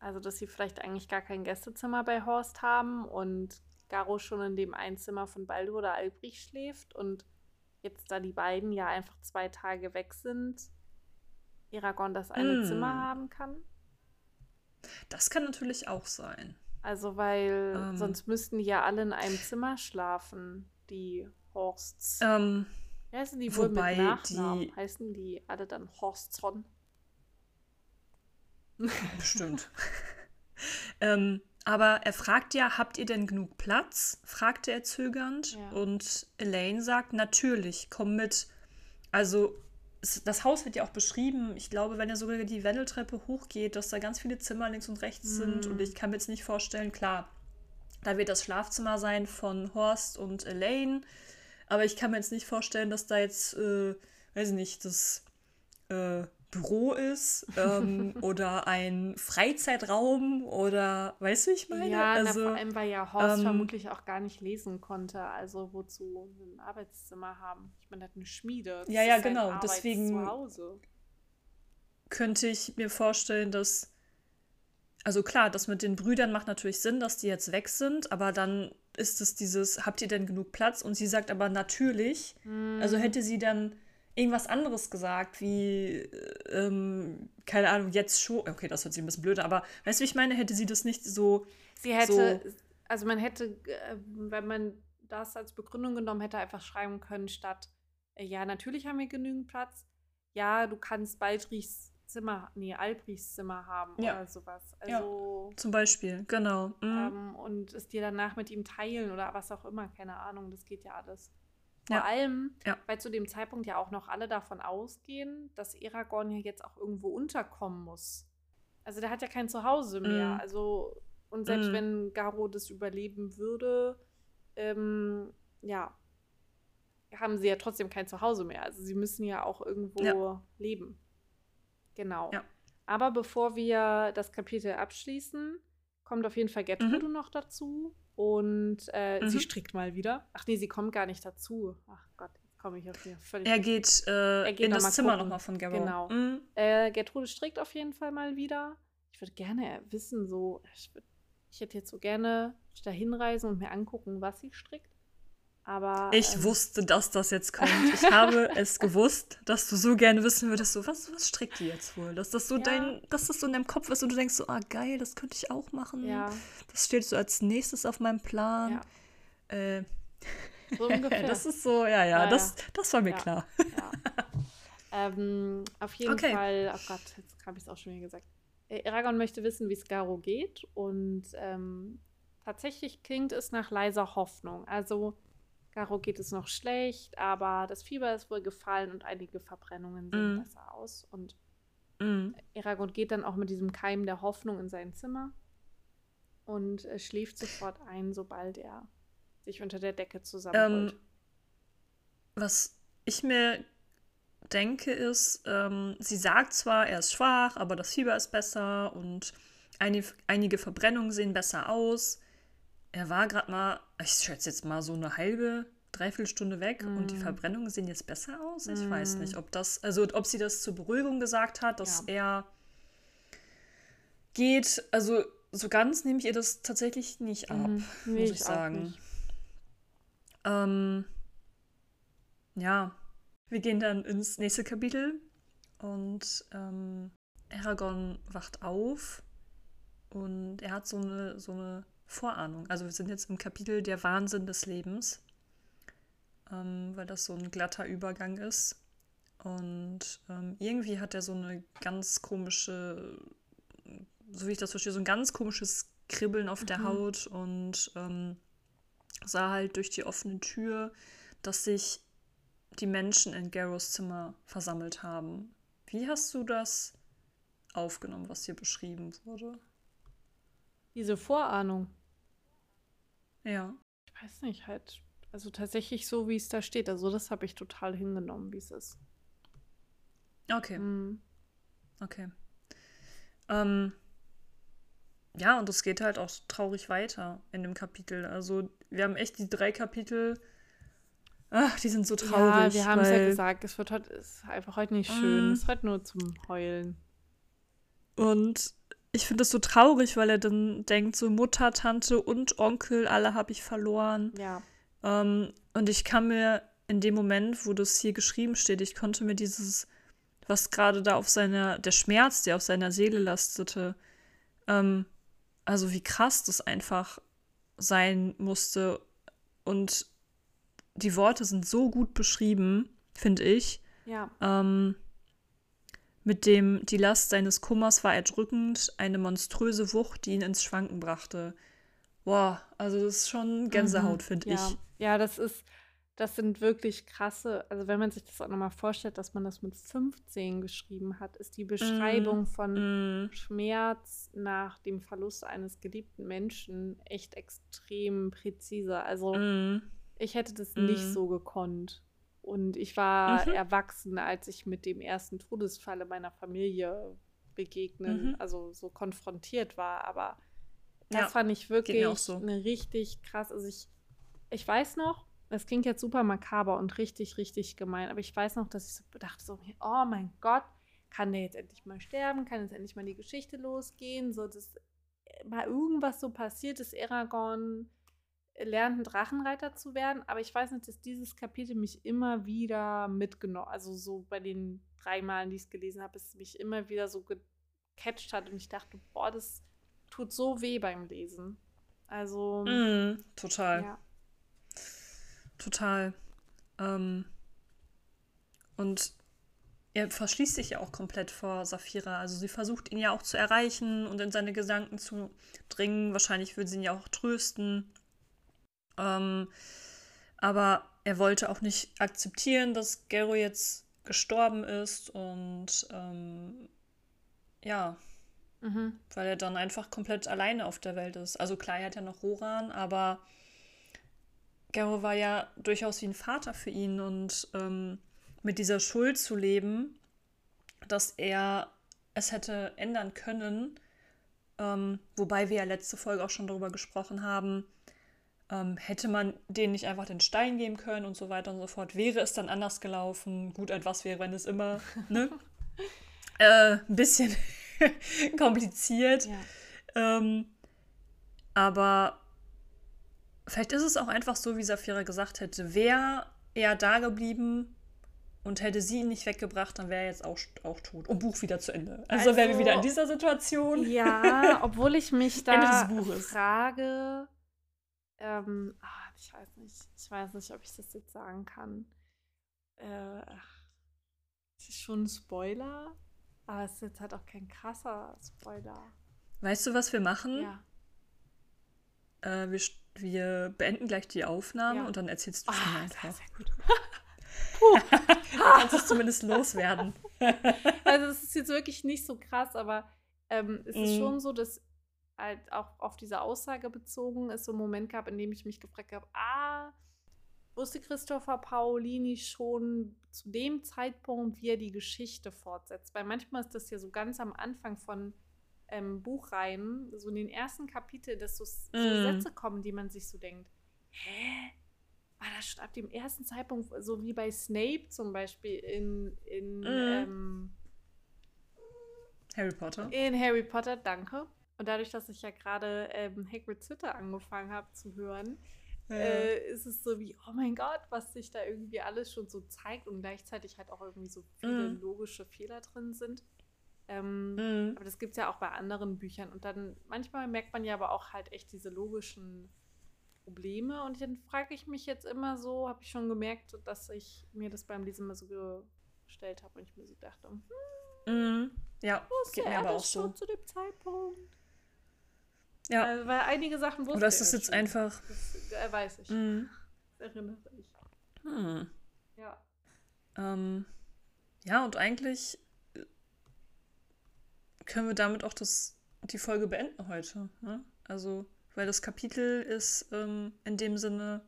Also, dass sie vielleicht eigentlich gar kein Gästezimmer bei Horst haben und Garo schon in dem Einzimmer von Baldur oder Albrich schläft und jetzt, da die beiden ja einfach zwei Tage weg sind, Aragorn das eine mm. Zimmer haben kann. Das kann natürlich auch sein. Also, weil ähm. sonst müssten die ja alle in einem Zimmer schlafen, die Horsts. Ähm, heißen die wohl Wobei mit Nachnamen? Die... Heißen die alle dann Horstzon? Bestimmt. *laughs* ähm, aber er fragt ja, habt ihr denn genug Platz? fragte er zögernd. Ja. Und Elaine sagt, natürlich, komm mit. Also, das Haus wird ja auch beschrieben. Ich glaube, wenn er sogar die Wendeltreppe hochgeht, dass da ganz viele Zimmer links und rechts mm. sind. Und ich kann mir jetzt nicht vorstellen, klar, da wird das Schlafzimmer sein von Horst und Elaine. Aber ich kann mir jetzt nicht vorstellen, dass da jetzt, äh, weiß ich nicht, das äh, Büro ist ähm, *laughs* oder ein Freizeitraum oder weißt du, ich meine? Ja, also, na, vor allem, weil ja Horst ähm, vermutlich auch gar nicht lesen konnte. Also wozu ein Arbeitszimmer haben? Ich meine, er hat eine Schmiede. Das ja, ja, genau. Deswegen könnte ich mir vorstellen, dass also klar, das mit den Brüdern macht natürlich Sinn, dass die jetzt weg sind, aber dann ist es dieses, habt ihr denn genug Platz? Und sie sagt aber natürlich. Mm. Also hätte sie dann irgendwas anderes gesagt, wie, ähm, keine Ahnung, jetzt schon. Okay, das hört sich ein bisschen blöd aber weißt du, wie ich meine? Hätte sie das nicht so. Sie hätte, so also man hätte, äh, wenn man das als Begründung genommen hätte, einfach schreiben können, statt, äh, ja, natürlich haben wir genügend Platz. Ja, du kannst Baldrichs Zimmer, nee, Albrichs Zimmer haben ja. oder sowas. Also, ja, zum Beispiel, genau. Mhm. Ähm, und es dir danach mit ihm teilen oder was auch immer, keine Ahnung, das geht ja alles. Vor ja. allem, weil zu dem Zeitpunkt ja auch noch alle davon ausgehen, dass Aragorn ja jetzt auch irgendwo unterkommen muss. Also der hat ja kein Zuhause mehr. Mhm. Also, und selbst mhm. wenn Garo das überleben würde, ähm, ja, haben sie ja trotzdem kein Zuhause mehr. Also sie müssen ja auch irgendwo leben. Genau. Ja. Aber bevor wir das Kapitel abschließen, kommt auf jeden Fall Gertrude mhm. noch dazu. Und äh, mhm. sie strickt mal wieder. Ach nee, sie kommt gar nicht dazu. Ach Gott, jetzt komme ich auf hier völlig. Er geht, äh, er geht in das Zimmer nochmal von Gertrude. Genau. Mhm. Äh, Gertrude strickt auf jeden Fall mal wieder. Ich würde gerne wissen, so, ich, würd, ich hätte jetzt so gerne da hinreisen und mir angucken, was sie strickt. Aber, ich ähm, wusste, dass das jetzt *laughs* kommt. Ich habe es gewusst, dass du so gerne wissen würdest, so, was, was strickt die jetzt wohl? Dass das so ja. dein, dass das so in deinem Kopf ist und du denkst so, ah geil, das könnte ich auch machen. Ja. Das steht so als nächstes auf meinem Plan. Ja. Äh, so *laughs* ungefähr. das ist so, ja, ja, das, das war mir klar. ähm, auf jeden okay. Fall, oh Gott, jetzt habe ich es auch schon wieder gesagt. Eragon äh, möchte wissen, wie es Garo geht und ähm, tatsächlich klingt es nach leiser Hoffnung. Also Caro geht es noch schlecht, aber das Fieber ist wohl gefallen und einige Verbrennungen sehen mm. besser aus. Und mm. Eragon geht dann auch mit diesem Keim der Hoffnung in sein Zimmer und äh, schläft sofort ein, sobald er sich unter der Decke zusammenholt. Ähm, was ich mir denke, ist, ähm, sie sagt zwar, er ist schwach, aber das Fieber ist besser und einige, einige Verbrennungen sehen besser aus. Er war gerade mal, ich schätze jetzt mal so eine halbe, dreiviertel Stunde weg mm. und die mm. Verbrennungen sehen jetzt besser aus. Ich mm. weiß nicht, ob das, also ob sie das zur Beruhigung gesagt hat, dass ja. er geht. Also so ganz nehme ich ihr das tatsächlich nicht ab, mhm. nee, muss ich, ich sagen. Ähm, ja, wir gehen dann ins nächste Kapitel und ähm, Aragorn wacht auf und er hat so eine, so eine Vorahnung. Also wir sind jetzt im Kapitel der Wahnsinn des Lebens, ähm, weil das so ein glatter Übergang ist. Und ähm, irgendwie hat er so eine ganz komische, so wie ich das verstehe, so ein ganz komisches Kribbeln auf mhm. der Haut und ähm, sah halt durch die offene Tür, dass sich die Menschen in Garrows Zimmer versammelt haben. Wie hast du das aufgenommen, was hier beschrieben wurde? Diese Vorahnung. Ja. Ich weiß nicht, halt. Also tatsächlich so, wie es da steht. Also das habe ich total hingenommen, wie es ist. Okay. Mhm. Okay. Ähm, ja, und es geht halt auch traurig weiter in dem Kapitel. Also wir haben echt die drei Kapitel Ach, die sind so traurig. Ja, wir haben es ja gesagt, es wird heute ist einfach heute nicht schön. Mm. Es ist heute nur zum Heulen. Und ich finde es so traurig, weil er dann denkt, so Mutter, Tante und Onkel, alle habe ich verloren. Ja. Ähm, und ich kann mir in dem Moment, wo das hier geschrieben steht, ich konnte mir dieses, was gerade da auf seiner, der Schmerz, der auf seiner Seele lastete, ähm, also wie krass das einfach sein musste und die Worte sind so gut beschrieben, finde ich. Ja. Ähm, mit dem, die Last seines Kummers war erdrückend, eine monströse Wucht, die ihn ins Schwanken brachte. Boah, also das ist schon Gänsehaut, mhm, finde ja. ich. Ja, das ist, das sind wirklich krasse, also wenn man sich das auch nochmal vorstellt, dass man das mit 15 geschrieben hat, ist die Beschreibung mm, von mm. Schmerz nach dem Verlust eines geliebten Menschen echt extrem präzise. Also mm. Ich hätte das mhm. nicht so gekonnt. Und ich war mhm. erwachsen, als ich mit dem ersten Todesfalle meiner Familie begegnen, mhm. also so konfrontiert war. Aber das ja, fand ich wirklich so. eine richtig krass. Also ich, ich weiß noch, das klingt jetzt super makaber und richtig, richtig gemein, aber ich weiß noch, dass ich so dachte, so, oh mein Gott, kann der jetzt endlich mal sterben? Kann jetzt endlich mal die Geschichte losgehen? So, dass mal irgendwas so passiert ist, Aragorn lernt, ein Drachenreiter zu werden. Aber ich weiß nicht, dass dieses Kapitel mich immer wieder mitgenommen, also so bei den drei Malen, die ich es gelesen habe, es mich immer wieder so gecatcht hat und ich dachte, boah, das tut so weh beim Lesen. Also. Mm, total. Ja. Total. Ähm, und er verschließt sich ja auch komplett vor Saphira. Also sie versucht ihn ja auch zu erreichen und in seine Gedanken zu dringen. Wahrscheinlich würde sie ihn ja auch trösten. Ähm, aber er wollte auch nicht akzeptieren, dass Gero jetzt gestorben ist und ähm, ja, mhm. weil er dann einfach komplett alleine auf der Welt ist. Also klar, er hat ja noch Roran, aber Gero war ja durchaus wie ein Vater für ihn und ähm, mit dieser Schuld zu leben, dass er es hätte ändern können, ähm, wobei wir ja letzte Folge auch schon darüber gesprochen haben, ähm, hätte man denen nicht einfach den Stein geben können und so weiter und so fort? Wäre es dann anders gelaufen? Gut, etwas wäre, wenn es immer, *laughs* ne? äh, ein bisschen *laughs* kompliziert. Ja. Ähm, aber vielleicht ist es auch einfach so, wie Safira gesagt hätte. Wäre er da geblieben und hätte sie ihn nicht weggebracht, dann wäre er jetzt auch, auch tot. Und Buch wieder zu Ende. Also, also wären wir wieder in dieser Situation. Ja, obwohl ich mich *laughs* da frage, ähm, ach, ich weiß nicht, ich weiß nicht, ob ich das jetzt sagen kann. Äh, es ist schon ein Spoiler, aber es ist jetzt halt auch kein krasser Spoiler. Weißt du, was wir machen? Ja. Äh, wir, wir beenden gleich die Aufnahme ja. und dann erzählst du schon oh, einfach. Sehr gut. *laughs* *laughs* du kannst es zumindest loswerden. also es ist jetzt wirklich nicht so krass, aber ähm, es mm. ist schon so, dass halt auch auf diese Aussage bezogen es so einen Moment gab, in dem ich mich gefragt habe, ah, wusste Christopher Paolini schon zu dem Zeitpunkt, wie er die Geschichte fortsetzt? Weil manchmal ist das ja so ganz am Anfang von ähm, Buchreihen, so in den ersten Kapiteln, dass so, so mm. Sätze kommen, die man sich so denkt, hä? War das schon ab dem ersten Zeitpunkt, so wie bei Snape zum Beispiel in, in mm. ähm, Harry Potter? In Harry Potter, danke. Und dadurch, dass ich ja gerade ähm, Hagrid's Hütte angefangen habe zu hören, ja. äh, ist es so wie, oh mein Gott, was sich da irgendwie alles schon so zeigt und gleichzeitig halt auch irgendwie so viele mm. logische Fehler drin sind. Ähm, mhm. Aber das gibt es ja auch bei anderen Büchern. Und dann manchmal merkt man ja aber auch halt echt diese logischen Probleme. Und dann frage ich mich jetzt immer so, habe ich schon gemerkt, dass ich mir das beim Lesen mal so gestellt habe und ich mir so dachte, hm, mhm. ja, geht mir aber auch so. zu dem Zeitpunkt. Ja. Also, weil einige Sachen wusste Oder ist das jetzt schon. einfach. Das äh, weiß ich. Mhm. Das erinnere ich. Hm. Ja. Ähm, ja, und eigentlich können wir damit auch das, die Folge beenden heute. Ne? Also, weil das Kapitel ist ähm, in dem Sinne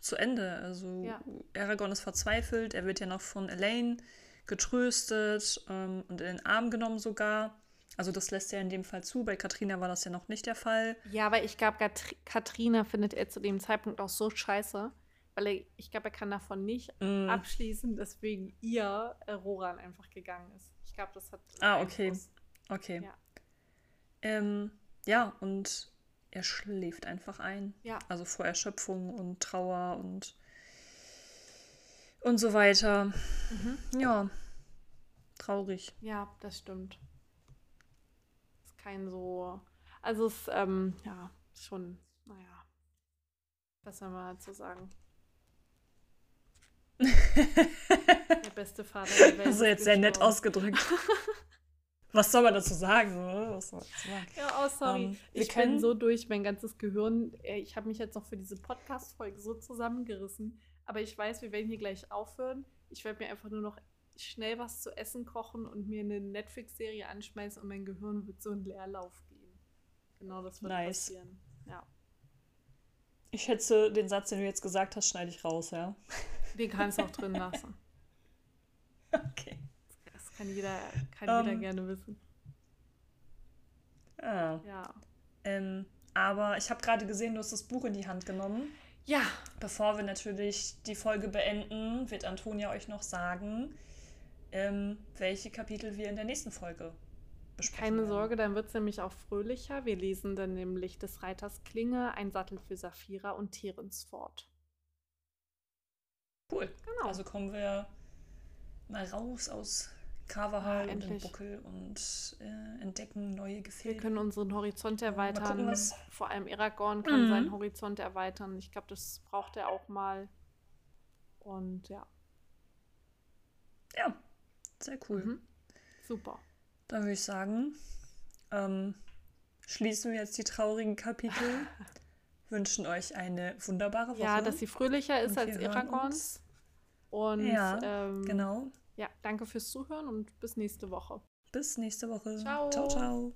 zu Ende. Also ja. Aragorn ist verzweifelt, er wird ja noch von Elaine getröstet ähm, und in den Arm genommen sogar. Also das lässt er in dem Fall zu. Bei Katrina war das ja noch nicht der Fall. Ja, aber ich glaube, Katrina findet er zu dem Zeitpunkt auch so scheiße, weil er, ich glaube, er kann davon nicht mm. abschließen, dass wegen ihr Roran einfach gegangen ist. Ich glaube, das hat. Ah, okay. Einfluss. Okay. Ja. Ähm, ja, und er schläft einfach ein. Ja. Also vor Erschöpfung und Trauer und und so weiter. Mhm. Ja. Traurig. Ja, das stimmt. Kein so. Also es, ähm, ja, schon, naja. Was soll man dazu sagen? *laughs* der beste Vater der Welt. Also jetzt sehr nett ausgedrückt. Was soll man dazu sagen? Was soll man dazu sagen? Ja, oh, sorry. Um, ähm, ich bin so durch, mein ganzes Gehirn. Äh, ich habe mich jetzt noch für diese Podcast-Folge so zusammengerissen. Aber ich weiß, wir werden hier gleich aufhören. Ich werde mir einfach nur noch schnell was zu essen kochen und mir eine Netflix-Serie anschmeißen und mein Gehirn wird so in Leerlauf gehen. Genau das wird nice. passieren. Ja. Ich schätze, den Satz, den du jetzt gesagt hast, schneide ich raus, ja? *laughs* Den kannst du auch drin lassen. *laughs* Okay kann jeder, kann um, jeder ähm. gerne wissen. Ah. Ja. Ähm, aber ich habe gerade gesehen, du hast das Buch in die Hand genommen. Ja. Bevor wir natürlich die Folge beenden, wird Antonia euch noch sagen, ähm, welche Kapitel wir in der nächsten Folge besprechen. Keine werden. Sorge, dann wird es nämlich auch fröhlicher. Wir lesen dann nämlich des Reiters Klinge, ein Sattel für Saphira und Terens fort. Cool. Genau. Also kommen wir mal raus aus Carvajal ja, und den Buckel und äh, entdecken neue Gefilde. Wir können unseren Horizont erweitern. Gucken, Vor allem Aragorn kann mhm. seinen Horizont erweitern. Ich glaube, das braucht er auch mal. Und ja. Ja, sehr cool. Mhm. Super. Dann würde ich sagen, ähm, schließen wir jetzt die traurigen Kapitel. *laughs* wünschen euch eine wunderbare Woche. Ja, dass sie fröhlicher ist als Aragorns. Und ja, ähm, genau. Ja, danke fürs Zuhören und bis nächste Woche. Bis nächste Woche. Ciao, ciao. ciao.